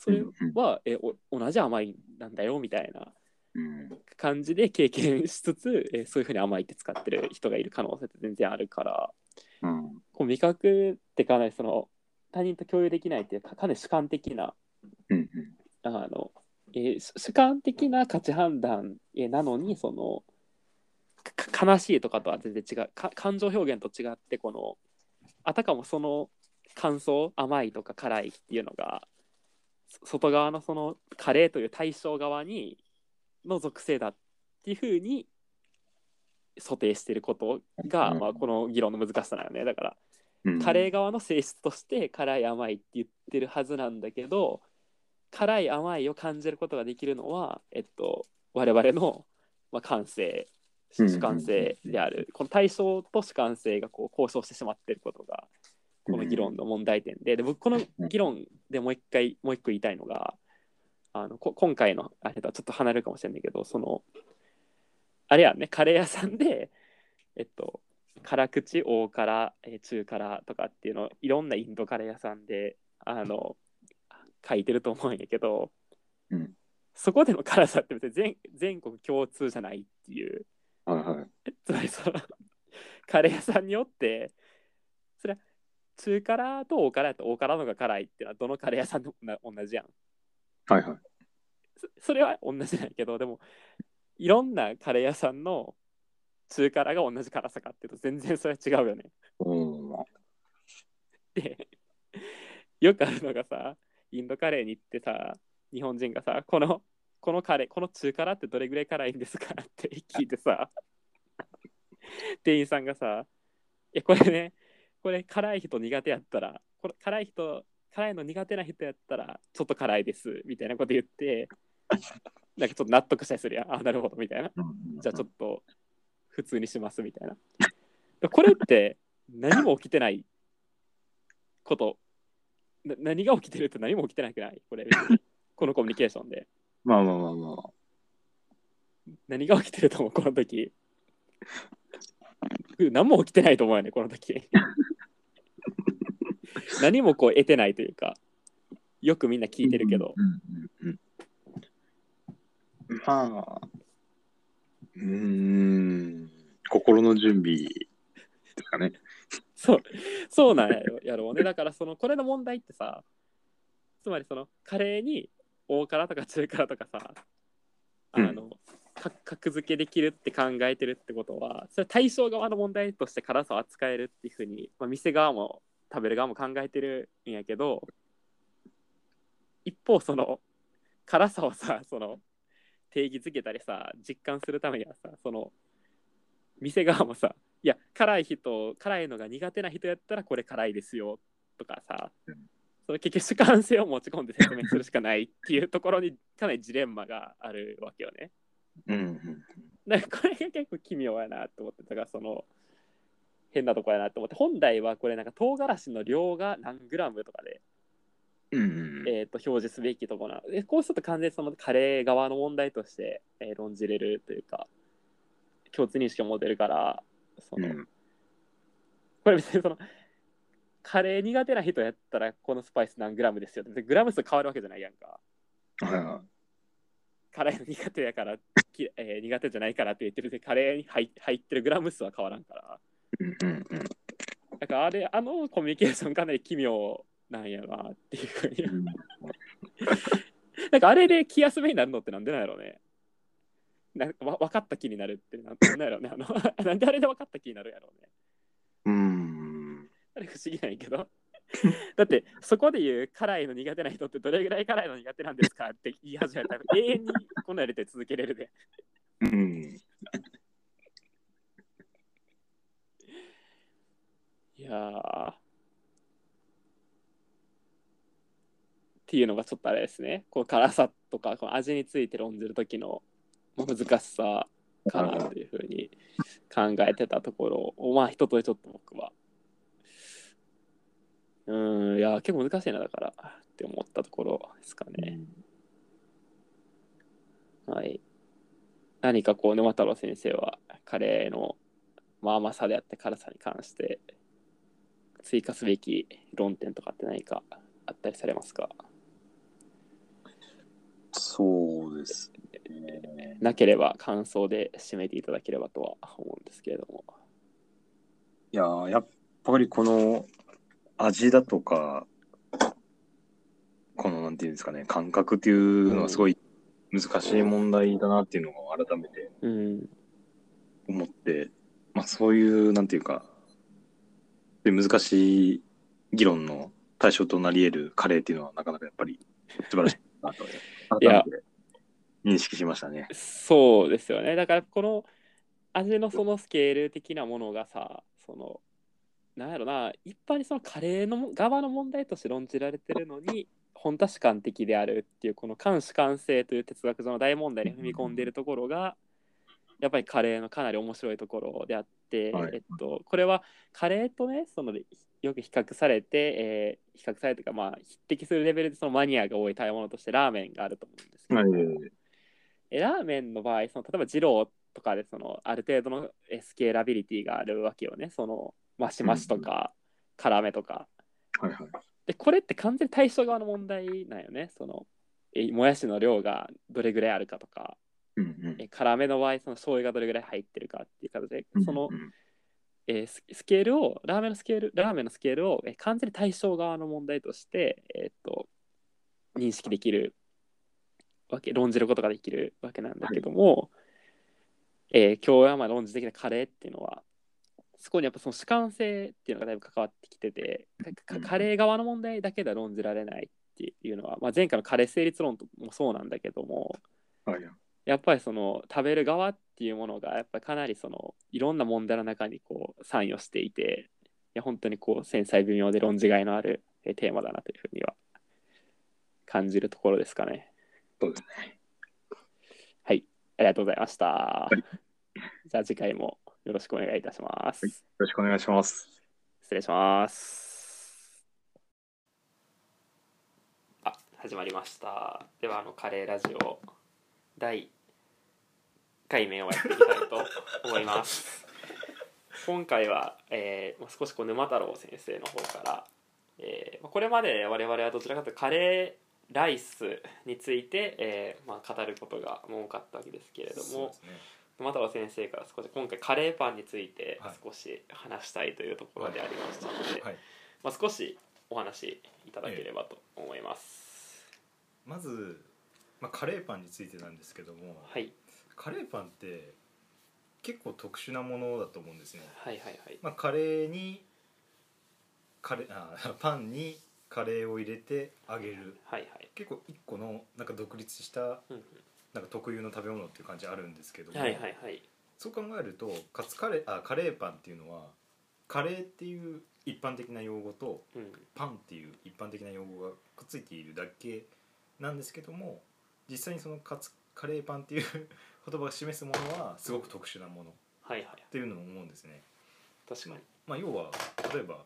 それは、えお同じ甘いなんだよみたいなうん。感じで経験しつつ、えそういうふうに甘いって使ってる人がいる可能性って全然あるからうん。こう味覚ってかなりその他人と共有できないっていうかかなり主観的なうん。あの、えー主主観的な価値判断えーなのにそのか悲しいとかとは全然違うか感情表現と違ってこのあたかもその感想甘いとか辛いっていうのがそ外側のそのカレーという対象側にの属性だっていうふうに想定していることが、うん。まあ、この議論の難しさなよね。だからうん。カレー側の性質として辛い甘いって言ってるはずなんだけど辛い甘いを感じることができるのは、えっと、我々の、まあ、感性うん主観性である、この対象と主観性がこう交渉してしまっていることがこの議論の問題点で。で僕この議論でもう一回もう一個言いたいのがあのこ今回のあれとはちょっと離れるかもしれないけどそのあれやねカレー屋さんでえっと辛口大辛えー中辛とかっていうのをいろんなインドカレー屋さんであの書いてると思うんやけど、うん。そこでの辛さって別に全全国共通じゃないっていう。はいはい。つまりそのカレー屋さんによって中辛と大辛やと大辛の方が辛いってのはどのカレー屋さんでもな同じやんはいはい。そそれは同じなんやけどでもいろんなカレー屋さんの中辛が同じ辛さかっていうと全然それは違うよねうん。でよくあるのがさインドカレーに行ってさ日本人がさこのこのカレーこの中辛ってどれぐらい辛いんですかって聞いてさ店員さんがさ「えこれねこれ辛い人苦手やったらこれ辛い人辛いの苦手な人やったらちょっと辛いです」みたいなこと言って なんかちょっと納得したりするやんあなるほどみたいなじゃあちょっと普通にしますみたいな。これって何も起きてないこと。な何が起きてるって何も起きてなくない？これこのコミュニケーションで。まあまあまあまあ。何が起きてると思う？この時。何も起きてないと思うよねこの時。何もこう得てないというかよくみんな聞いてるけど、うんうんうんまあ、うーん、心の準備ですかね。そうそうなんやろやろうねだからそのこれの問題ってさつまりそのカレーに大辛とか中辛とかさあの、か格付けできるって考えてるってことはそれ対象側の問題として辛さを扱えるっていうふうに、まあ、店側も食べる側も考えてるんやけど一方その辛さをさその定義づけたりさ実感するためにはさその店側もさいや辛い人辛いのが苦手な人やったらこれ辛いですよとかさ、その結局主観性を持ち込んで説明するしかないっていうところにかなりジレンマがあるわけよね。うんうん。だからこれが結構奇妙やなと思ってだからその変なとこやなと思って本来はこれなんか唐辛子の量が何グラムとかで、うんうんえー、と表示すべきところなでこうすると完全にそのカレー側の問題として、えー論じれるというか共通認識を持てるからその、うん。これ別にそのカレー苦手な人やったらこのスパイス何グラムですよってグラム数変わるわけじゃないやんか。はいは辛いの苦手やから、きえー苦手じゃないからって言ってるでカレーに入入ってるグラム数は変わらんから。だからあれあのコミュニケーションかなり奇妙なんやなっていうふうに。うんなんかあれで気休めになるのってなんでなんやろうね。なんかわ分かった気になるってなんなんやろうね。あの なんであれで分かった気になるんやろうね。うーん。あれ不思議なんやけど だってそこで言う辛いの苦手な人ってどれぐらい辛いの苦手なんですかって言い始めたら永遠にこのやりとり続けれるで。うん。いやー。っていうのがちょっとあれですね。こう辛さとかこの味について論じる時の難しさかなというふうに考えてたところをまあ一通りちょっと僕はうーんいや結構難しいなだからって思ったところですかね、はい何かこう沼太郎先生はカレーのまあ甘さであって辛さに関して追加すべき論点とかって何かあったりされますか？そうですね。なければ感想で締めていただければとは思うんですけれども。いやーやっぱりこの味だとか、このなんていうんですかね、感覚っていうのはすごい難しい問題だなっていうのを改めてうん。思って、まあそういう、なんていうか、難しい議論の対象となり得るカレーっていうのはなかなかやっぱり素晴らしいなと、いや認識しましたね。そうですよね。だからこの味のそのスケール的なものがさ、その、なんやろな、一般にそのカレーの側の問題として論じられてるのに、本多主観的であるっていうこの監主観性という哲学上の大問題に踏み込んでいるところがやっぱりカレーのかなり面白いところであって、はい。えっと、これはカレーとねそのよく比較されて、えー比較されてかまあ匹敵するレベルでそのマニアが多い食べ物としてラーメンがあると思うんですけど、はいえラーメンの場合その例えば二郎とかでそのある程度のえスケーラビリティがあるわけよね。そのマシマシとか辛めとか。はいはい。でこれって完全に対象側の問題なんよね。そのえもやしの量がどれぐらいあるかとか。うんうん。え辛めの場合その醤油がどれぐらい入ってるかっていう形でその、うん。えーススケールをラーメンのスケールラーメンのスケールを、えー完全に対象側の問題として、えーっと認識できるわけ論じることができるわけなんだけども、えー今日はまあ論じてきたカレーっていうのはそこにやっぱその主観性っていうのがだいぶ関わってきててカレー側の問題だけでは論じられないっていうのは、まあ、前回のカレー成立論もそうなんだけどもはいやっぱりその食べる側っていうものがやっぱりかなりそのいろんな問題の中にこう参与していていや本当にこう繊細微妙で論じがいのあるえーテーマだなというふうには感じるところですかね。そうですはい、ありがとうございました。い。じゃあ次回もよろしくお願いいたします。はいよろしくお願いします。失礼します。あ、始まりました。では、あの、カレーラジオ第1回目をやっていきたいと思います。今回は、えーまあ少しこう沼太郎先生の方から、えーまあこれまで我々はどちらかというとカレーライスについて、えーまあ、語ることが多かったわけですけれどもね沼太郎先生から少し今回カレーパンについてはい。少し話したいというところでありましたので、はい。まあ、少しお話いただければと思います。まず、まあ、カレーパンについてなんですけどもはい、カレーパンって結構特殊なものだと思うんですね、はいはいはい。まあ、カレーにカレーあ パンにカレーを入れて揚げる。はいはい。結構一個のなんか独立したうんなんか特有の食べ物っていう感じあるんですけども、うんはいはいはい。そう考えるとカツカレーあカレーパンっていうのはカレーっていう一般的な用語とうん。パンっていう一般的な用語がくっついているだけなんですけども実際にそのカツカレーパンっていう 言葉が示すものはすごく特殊なものっはいはい。ていうのを思うんですね。確かに。まあ、要は例えば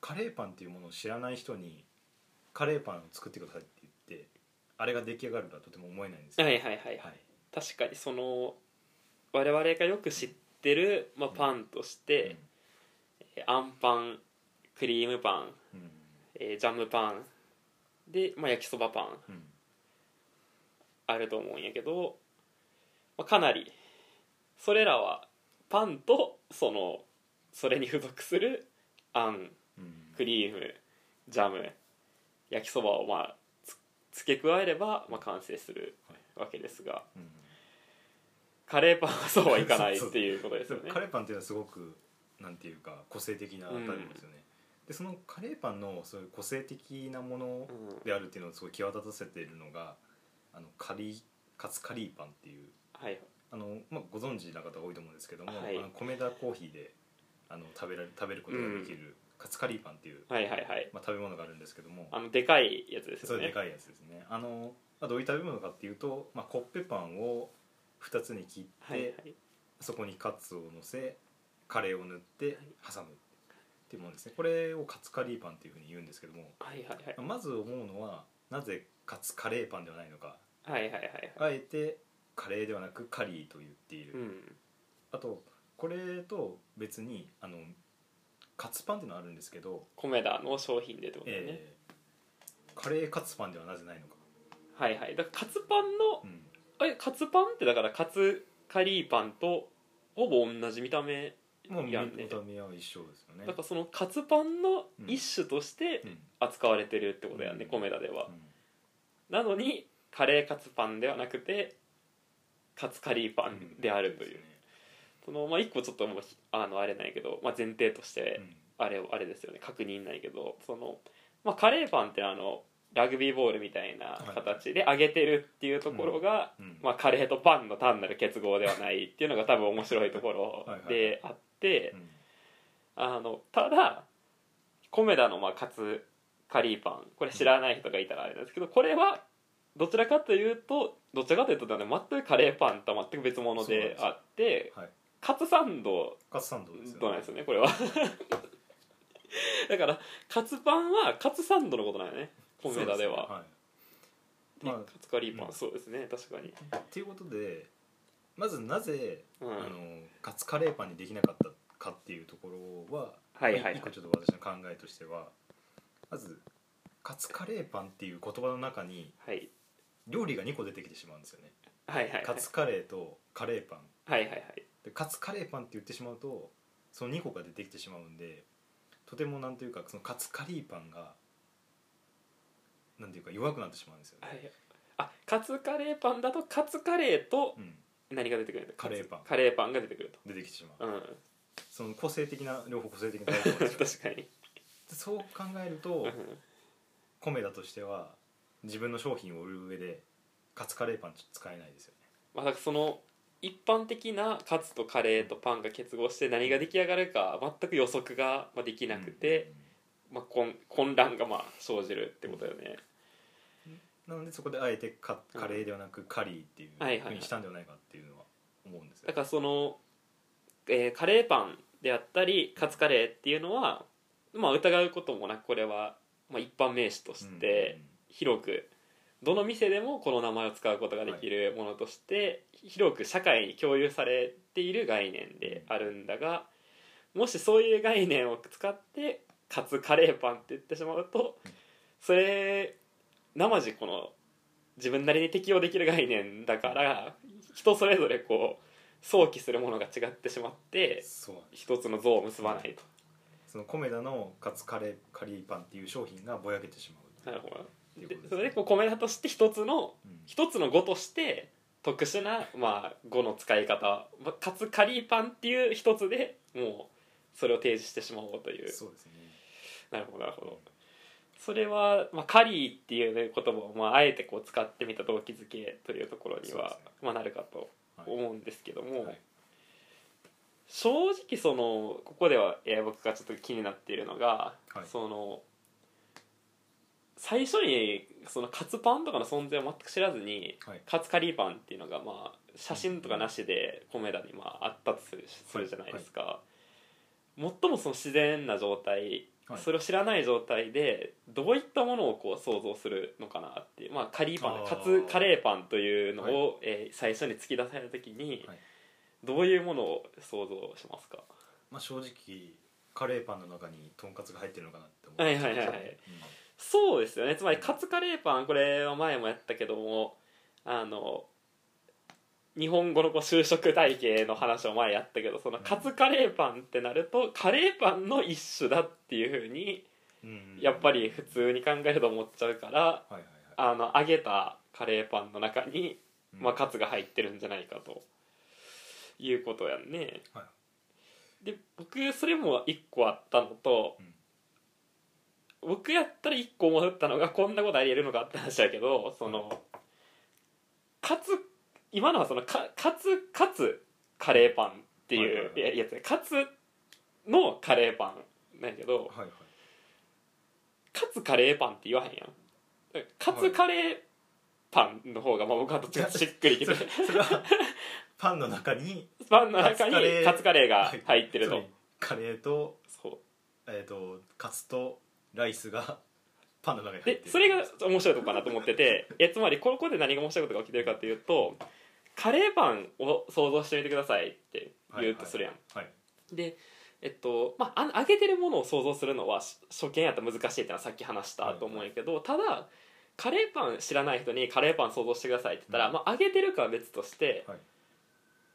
カレーパンっていうものを知らない人にカレーパンを作ってくださいあれが出来上がるとはとても思えないんですよ。はいはいはい。はい。確かにその我々がよく知ってる、まあ、パンとして、えーあんパンクリームパン、うん。うんえージャムパンで、まあ、焼きそばパンうん。あると思うんやけど、まあ、かなりそれらはパンとそのそれに付属するあんうん。クリームジャム焼きそばをまあつ付け加えれば、まあ、完成するわけですが。うんカレーパンはそうはいかない っていうことですよね。カレーパンっていうのはすごくなんていうか個性的な食べ物ですよね、でそのカレーパンのそういう個性的なものうん。であるっていうのをすごい際立たせているのがあのカリーカツカリーパンっていう。はい。あの、まあ、ご存知な方多いと思うんですけども、はい。あの米田コーヒーであの食べられ食べることができる、カツカリーパンっていう、はいはいはい。まあ、食べ物があるんですけども。あのでかいやつですそれでかいやつですね。あの、まあ、どういう食べ物かっていうと、まあ、コッペパンを2つに切って、はいはい。そこにカツをのせカレーを塗って挟むっていうものですね。これをカツカリーパンっていうふうに言うんですけどもはいはいはい。まず思うのはなぜカツカレーパンではないのか。はいはいはいはい。あえてカレーではなくカリーと言っている、うん。あとこれと別にあのカツパンっていうのがあるんですけど、米田の商品でってことだよね、えーカレーカツパンではなぜないのか。はいはい。だからカツパンのうん。えカツパンってだからカツカリーパンとほぼ同じ見た目もう見た目は一緒ですよね。だからそのカツパンの一種としてうん。扱われてるってことやね、うん。コメダでは、うん。なのにカレーカツパンではなくてカツカリーパンであるという、そのまあ一個ちょっともうひあのあれないけど、まあ、前提としてうん。あれあれですよね。確認ないけどその、まあ、カレーパンってあのラグビーボールみたいな形で揚げてるっていうところが、うん。まあ、カレーとパンの単なる結合ではないっていうのが多分面白いところはいはいであってうん。あのただコメダのまあカツカリーパンこれ知らない人がいたらあれなんですけどこれはどちらかというとどちらかというとね全くカレーパンとは全く別物であってはいカツサンド。カツサンドですよどうなんですよねこれは。だからカツパンはカツサンドのことなんよね。コメダでは。はい。までカツカリーパン、うん。そうですね確かに、あっていうことでまずなぜうん、あのカツカレーパンにできなかったかっていうところは、はいはいはい。一個ちょっと私の考えとしてはまずカツカレーパンっていう言葉の中にはい。料理が2個出てきてしまうんですよね。はいはいはい。カツカレーとカレーパン。はいはいはいでカツカレーパンって言ってしまうとその2個が出てきてしまうんでとてもなんというかそのカツカリーパンがなんていうか弱くなってしまうんですよね、はいあカツカレーパンだとカツカレーとうん、何が出てくるんだカレーパン。カレーパンが出てくる出てきてしまう。とうん。その個性的な両方個性的なタイプなんですよ確かに、でそう考えるとうんコメダとしては自分の商品を売る上でカツカレーパンちょっと使えないですよね。まあ、だからその一般的なカツとカレーとパンが結合して何が出来上がるか全く予測がまあできなくて、まあ、混混乱がまあ生じるってことだよね、なのでそこであえてカカレーではなくカリーっていうふうにしたんではないかっていうのは思うんですよ。だからその、えーカレーパンであったりカツカレーっていうのは、まあ、疑うこともなくこれは、まあ、一般名詞として広くどの店でもこの名前を使うことができるものとして広く社会に共有されている概念であるんだがもしそういう概念を使ってカツカレーパンって言ってしまうとそれ生地この自分なりに適用できる概念だから人それぞれこう想起するものが違ってしまって一つの像を結ばないと。そのコメダのカツカレーカリーパンっていう商品がぼやけてしまう。なるほどっていうことですねでそれでこう米田として一つのうん。一つの語として特殊な、まあ、語の使い方まあかつカリーパンっていう一つでもうそれを提示してしまおうという。そうですね。なるほどなるほど。それは、まあ、カリーっていう、ね、言葉を、まあ、あえてこう使ってみた動機づけというところには、そうですね。まあ、なるかとはい。思うんですけども、はい。正直そのここでは、えー僕がちょっと気になっているのが、はい。その最初にそのカツパンとかの存在を全く知らずに、はい。カツカリーパンっていうのがまあ写真とかなしで米田にまああったとするするじゃないですか、最もその自然な状態はい。それを知らない状態でどういったものをこう想像するのかなっていう、まあ、カリーパンあー。カツカレーパンというのを、はい。えー最初に突き出された時に、はい。どういうものを想像しますか？まあ正直カレーパンの中にとんかつが入ってるのかなって思はいはいはいはいそうですよね。つまりカツカレーパンこれは前もやったけどもあの日本語のこう就職体系の話を前やったけどそのカツカレーパンってなるとカレーパンの一種だっていうふうにやっぱり普通に考えると思っちゃうからあの揚げたカレーパンの中に、うん。まあ、カツが入ってるんじゃないかということやんね。はで僕それも一個あったのと、うん僕やったら一個思ったのがこんなことありえるのかって話だけどそのカツ今のはそのカカツカツカレーパンってはいはいはい。いうややつね。カツのカレーパン。なんやけどはいはい。カツカレーパンって言わへんやん。カツカレーパンの方がまあ僕はどっちかとしっくりきてそれはパンの中にパンの中にカツカレーが入ってると。つまりカレーと,、そう。えー、とカツとライスが パンの中に入ってる。でそれが面白いとこかなと思ってて えつまりここで何が面白いことが起きてるかっていうとカレーパンを想像してみてくださいって言うとするやん、はいでえっとまああ揚げてるものを想像するのはし初見やったら難しいってのはさっき話したと思うんやけど、ただカレーパン知らない人にカレーパン想像してくださいって言ったら、うん。まあ、揚げてるかは別として、はい。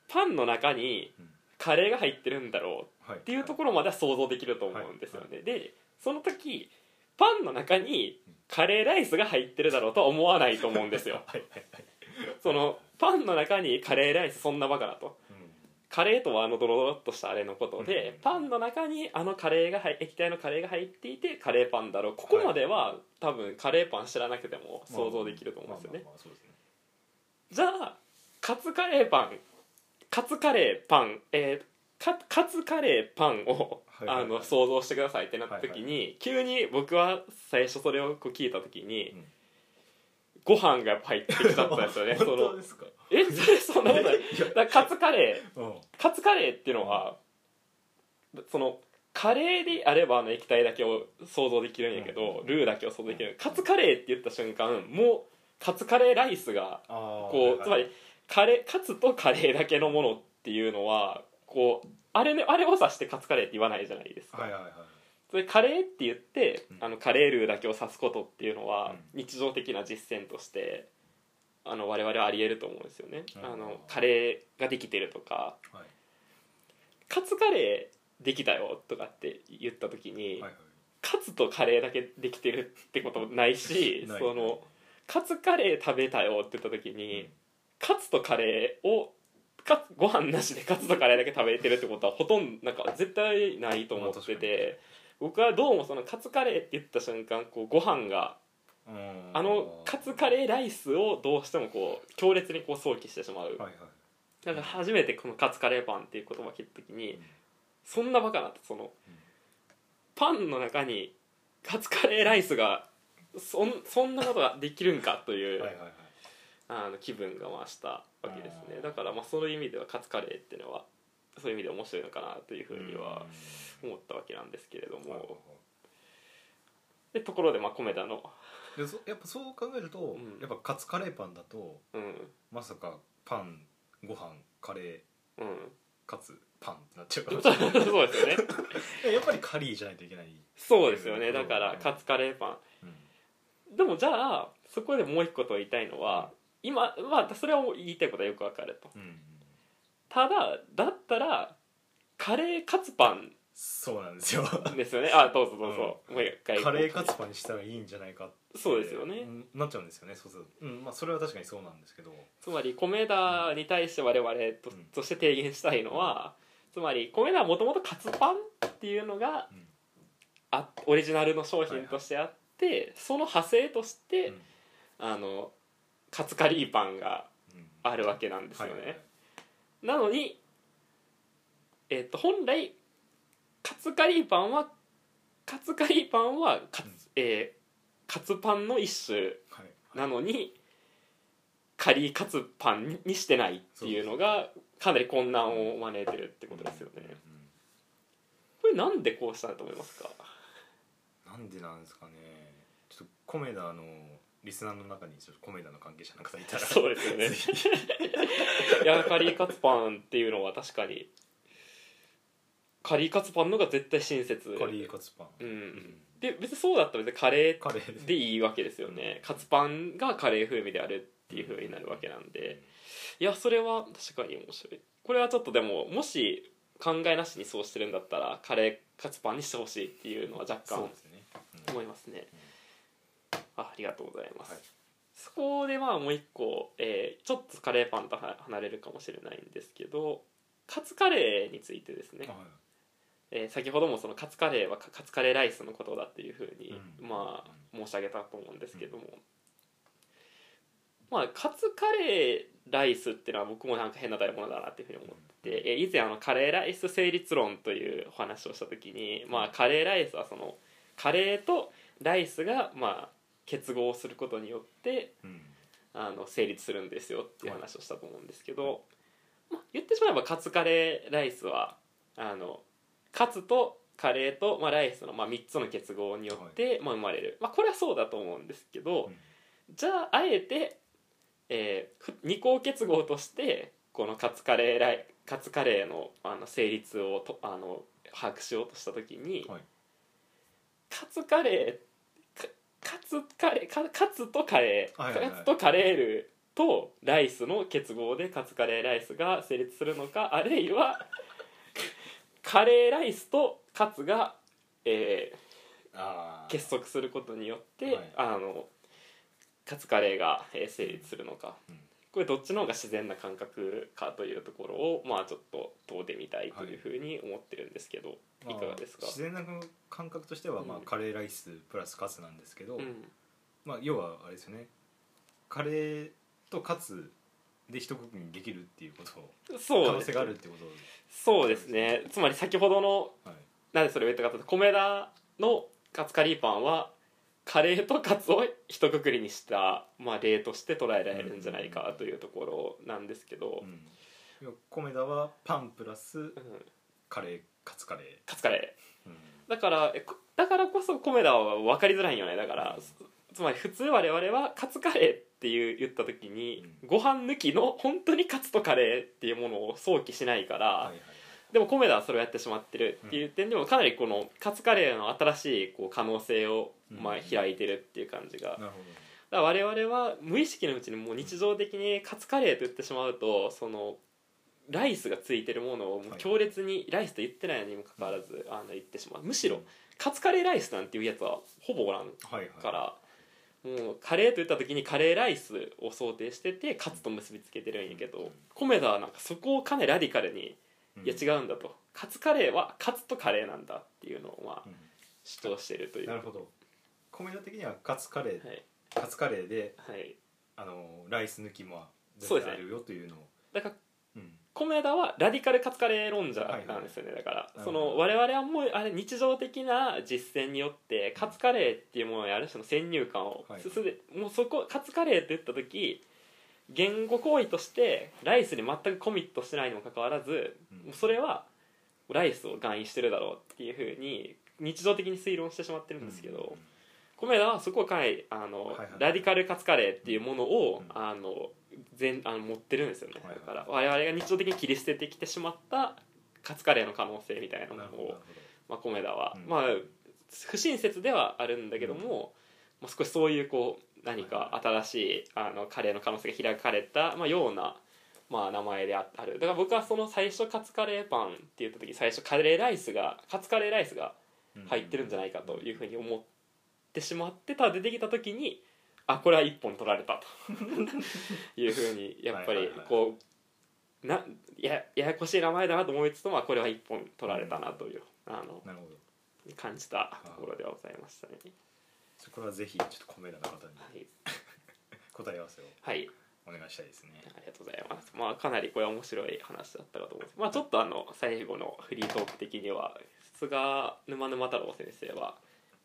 パンの中にうん。カレーが入ってるんだろうはいってい。うところまでは想像できると思うんですよね、でその時パンの中にカレーライスが入ってるだろうとは思わないと思うんですよ。はいはいはい。そのパンの中にカレーライスそんなバカだと。うんカレーとはあのドロドロっとしたあれのことで、うん。パンの中にあのカレーが入液体のカレーが入っていてカレーパンだろう。ここまでは、多分カレーパン知らなくても想像できると思うんですよね、じゃあカツカレーパンカツカレーパンえーカカツカレーパンを、はいはいはいあの想像してくださいってなった時に、急に僕は最初それをこう聞いた時に、うん。ご飯がやっぱ入ってきちゃったんですよね。そ本当のですか？えそれそんなことない。カツカレー。うん。カツカレーっていうのはそのカレーであればあの液体だけを想像できるんやけど、うん。ルーだけを想像できる。カツカレーって言った瞬間もうカツカレーライスがこう、はい。つまりカレーカツとカレーだけのものっていうのはこうあれ,、ね、あれを指してカツカレーって言わないじゃないですか、はいはいはい。それカレーって言って、うん。あのカレールーだけを指すことっていうのは、う日常的な実践としてあの我々はありえると思うんですよね、うんあのカレーができてるとかはい。カツカレーできたよとかって言った時に、はいはい。カツとカレーだけできてるってことないし ないそのカツカレー食べたよって言った時に、カツとカレーをかご飯なしでカツとカレーだけ食べてるってことはほとんどなんか絶対ないと思ってて、僕はどうもそのカツカレーって言った瞬間こうご飯がうん。あのカツカレーライスをどうしてもこう強烈にこう想起してしまう、だから初めてこのカツカレーパンっていう言葉を聞いた時に、うん。そんなバカなとその、パンの中にカツカレーライスがそんそんなことができるんかという、はいはいはいあの気分が増したわけですね。だからまあそういう意味ではカツカレーっていうのはそういう意味で面白いのかなというふうには思ったわけなんですけれども。でところでまあ米田の。でそやっぱそう考えると、ん。やっぱカツカレーパンだとうん。まさかパンご飯カレーうん。カツパンってなっちゃうそう そうですよね。えやっぱりカリーじゃないといけない、そうですよね。だからカツカレーパうん。ンでもじゃあそこでもう一個と言いたいのは今まあそれは言いたいことはよくわかると。うん、ただだったらカレーカツパンそうなんですよ。ですよね。あどうぞどうぞ、もう一回。カレーカツパンにしたらいいんじゃないかって。そうですよね。ん。なっちゃうんですよねそうそう、うん。まあ、それは確かにそうなんですけど。つまり米田に対して我々と,、うん。として提言したいのはつまり米田はもともとカツパンっていうのがうん。あオリジナルの商品としてあって、その派生として、うん。あのカツカリーパンがうん。あるわけなんですよね、はいはいはい。なのにえっと本来カツカリーパンはカツカリーパンはカツ,、うん。えーカツパンの一種はいなのにカリーカツパンにしてないっていうのがかなり混乱を招いてるってことですよね。うんこれなんでこうしたんだと思いますか？なんでなんですかね。ちょっとコメダのリスナーの中にちょっとコメダの関係者の方いたら。そうですよね。いやカリーカツパンっていうのは確かにカリーカツパンのが絶対親切。カリーカツパン、うんで別にそうだったら別にカレーでいいわけですよね。カツパンがカレー風味であるっていう風になるわけなんで。いやそれは確かに面白い。これはちょっとでももし考えなしにそうしてるんだったらカレーカツパンにしてほしいっていうのは若干そうですね、うん。思いますねあありがとうございます、はい。そこでまあもう一個、えーちょっとカレーパンとは離れるかもしれないんですけどカツカレーについてですね、はい。えー先ほどもそのカツカレーはカカツカレーライスのことだっていうふうに、うん。まあ申し上げたと思うんですけども、まあカツカレーライスっていうのは僕もなんか変な食べ物だなっていうふうに思ってて、えー以前あのカレーライス成立論というお話をした時に、まあ、カレーライスはそのカレーとライスがまあ結合することによってうんあの成立するんですよっていう話をしたと思うんですけど、まあ、言ってしまえばカツカレーライスはあのカツとカレーと、まあ、ライスの、まあ、3つの結合によって、まあ、生まれる、まあ、これはそうだと思うんですけど、うん。じゃああえて、えーふ二項結合としてこのカツカレーライカツカレーのあの成立をとあの把握しようとした時に、はい。カツカレーかカツカレーカカツとカレー、はいはいはい。カツとカレールとライスの結合でカツカレーライスが成立するのかあるいはカレーライスとカツが、えあー。結束することによって、はい。あのカツカレーが、えー成立するのか、うんこれどっちの方が自然な感覚かというところをまあちょっと問うてみたいというふうに思ってるんですけど、い、かがですか、自然な感覚としては、まあうん。カレーライスプラスカツなんですけど、うん。まあ、要はあれですよね。カレーとカツで一括りにできるっていうこと可そうです能性があるってことそうですね。つまり先ほどのはい。なんでそれを言ったかというと米田のカツカリーパンはカレーとカツを一括りにした、まあ、例として捉えられるんじゃないかというところなんですけど、うん。米田はパンプラスうん。カレーカツカレカツカレー、うん。ーだからだからこそ米田は分かりづらいよね。だから、つまり普通我々はカツカレーっていう言った時に、ご飯抜きの本当にカツとカレーっていうものを想起しないから、はいはいでも米田はそれをやってしまってるっていう点でもかなりこのカツカレーの新しいこう可能性をまあうん開いてるっていう感じが、だかなるほら我々は無意識のうちにもう日常的にカツカレーと言ってしまうとそのライスがついてるものをもう強烈にライスと言ってないにもかかわらずあの言ってしまう。むしろカツカレーライスなんていうやつはほぼおらんからもうカレーと言った時にカレーライスを想定しててカツと結びつけてるんやけど米田はなんかそこをかなりラディカルにうん。いや違うんだと。カツカレーはカツとカレーなんだっていうのをまあうん。主張しているという。なるほど。米田的にはカツカレー、はい、カツカレーではい、あのライス抜きもそうですね。あるよというのを。だからうん。米田はラディカルカツカレー論者なんですよね、だからいその我々はもうあれ日常的な実践によってカツカレーっていうものにある種の先入観をはい。もうそこカツカレーって言った時言語行為としてライスに全くコミットしてないにもかかわらず、うん。もうそれはライスを含意してるだろうっていうふうに日常的に推論してしまってるんですけど、米田はそこをかなりあの、はいはいラディカルカツカレーっていうものを、うん。あの全あの持ってるんですよね、はいはい。だから我々が日常的に切り捨ててきてしまったカツカレーの可能性みたいなのなるほど。なるを、まあ、米田は、うん。まあ不親切ではあるんだけども、まあ、少しそういうこう何か新しいあのカレーの可能性が開かれた、まあ、ような、まあ、名前である。だから僕はその最初カツカレーパンって言った時最初カレーライスがカツカレーライスが入ってるんじゃないかというふうに思ってしまってただ出てきた時にあこれは一本取られた。というふうにやっぱりこうなやややこしい名前だなと思いつつもまあこれは一本取られたなというあの感じたところではございましたね。そこはぜひちょっと米田の方にはい、答え合わせをはい、お願いしたいですね。ありがとうございます。まあかなりこれは面白い話だったかと思います。まあちょっとあの最後のフリートーク的には菅沼沼太郎先生は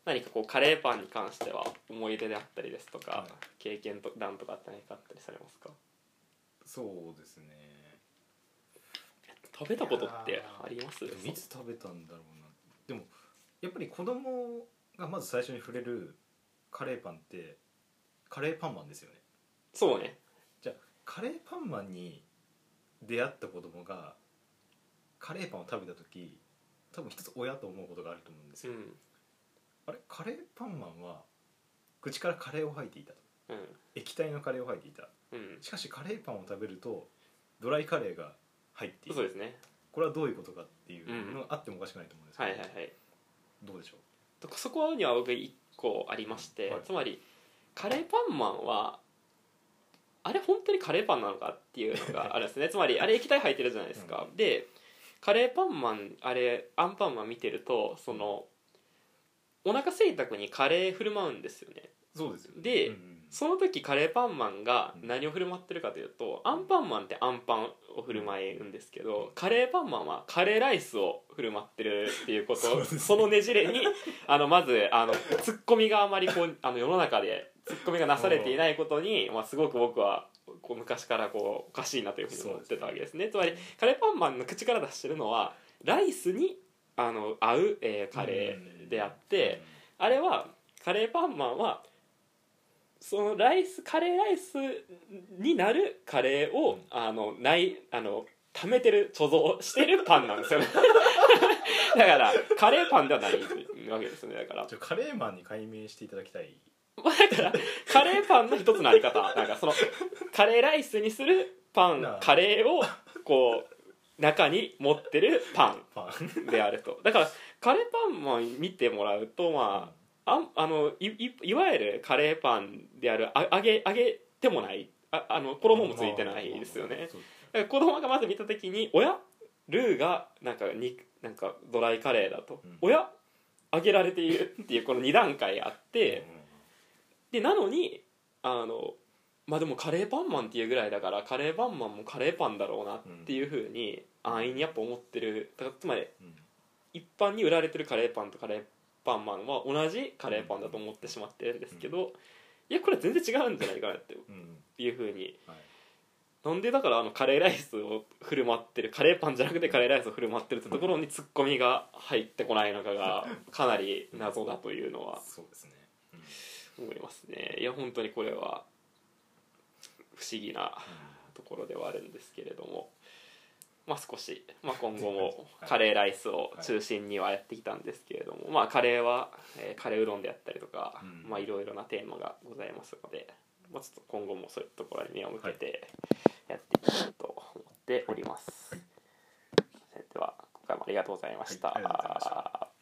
何かこうカレーパンに関しては思い出であったりですとか、はい。経験と談とかって何かあったりされますか？そうですね。食べたことってあります？いつ食べたんだろうな。でもやっぱり子供がまず最初に触れるカレーパンってカレーパンマンですよね。そうね。じゃあカレーパンマンに出会った子供がカレーパンを食べた時多分一つ親と思うことがあると思うんですよ、うん。あれ？カレーパンマンは口からカレーを吐いていたと。うん。液体のカレーを吐いていた。うん。しかしカレーパンを食べるとドライカレーが入っている。そうですね。これはどういうことかっていうのがあってもおかしくないと思うんですけど、はいはいはい。どうでしょう？そこには僕一個ありまして、はい。つまりカレーパンマンはあれ本当にカレーパンなのかっていうのが あるんですね。つまりあれ液体入ってるじゃないですか、でカレーパンマンあれアンパンマン見てるとそのお腹空いた子にカレー振る舞うんですよね。そうですよね。でうんうんその時カレーパンマンが何を振る舞ってるかというとアンパンマンってアンパンを振る舞うんですけどカレーパンマンはカレーライスを振る舞ってるっていうことそのねじれに あのまずあのツッコミがあまりこうあの世の中でツッコミがなされていないことに、まあ、すごく僕はこう昔からこうおかしいなというふうに思ってたわけですね。つまりカレーパンマンの口から出してるのはライスにあの合う、えーカレーであって、あれはカレーパンマンはそのライスカレーライスになるカレーを、あのないあの貯めてる貯蔵してるパンなんですよね。だからカレーパンではないわけですねだから。じゃあカレーマンに解明していただきたい。まあだからカレーパンの一つのあり方。なんかそのカレーライスにするパンカレーをこう中に持ってるパパン。ンであると。だからカレーパンマン見てもらうとまああんあのいいいわゆるカレーパンであるあ揚げ揚げてもない。ああの衣もついてないですよね。子供がまず見た時に「おやルーがなんかになんかドライカレーだと、うん。おや揚げられている」っていうこの2段階あって、でなのにあのまあでもカレーパンマンっていうぐらいだからカレーパンマンもカレーパンだろうなっていうふうに安易にやっぱ思ってる。だからつまり一般に売られてるカレーパンとカレーパンマンは同じカレーパンだと思ってしまってるんですけど、いやこれ全然違うんじゃないかなってうん。いうふうに。はい。なんでだからあのカレーライスを振る舞ってるカレーパンじゃなくてカレーライスを振る舞ってるってところにツッコミが入ってこないのかがかなり謎だというのはそうですね。思いますね。いや本当にこれは不思議なところではあるんですけれどもまあ少し、まあ、今後もカレーライスを中心にはやってきたんですけれども、まあカレーは、えーカレーうどんであったりとか、うん。まあいろいろなテーマがございますので、まあ、ちょっと今後もそういうところに目を向けてやっていきたいと思っております。では今回もありがとうございました。はい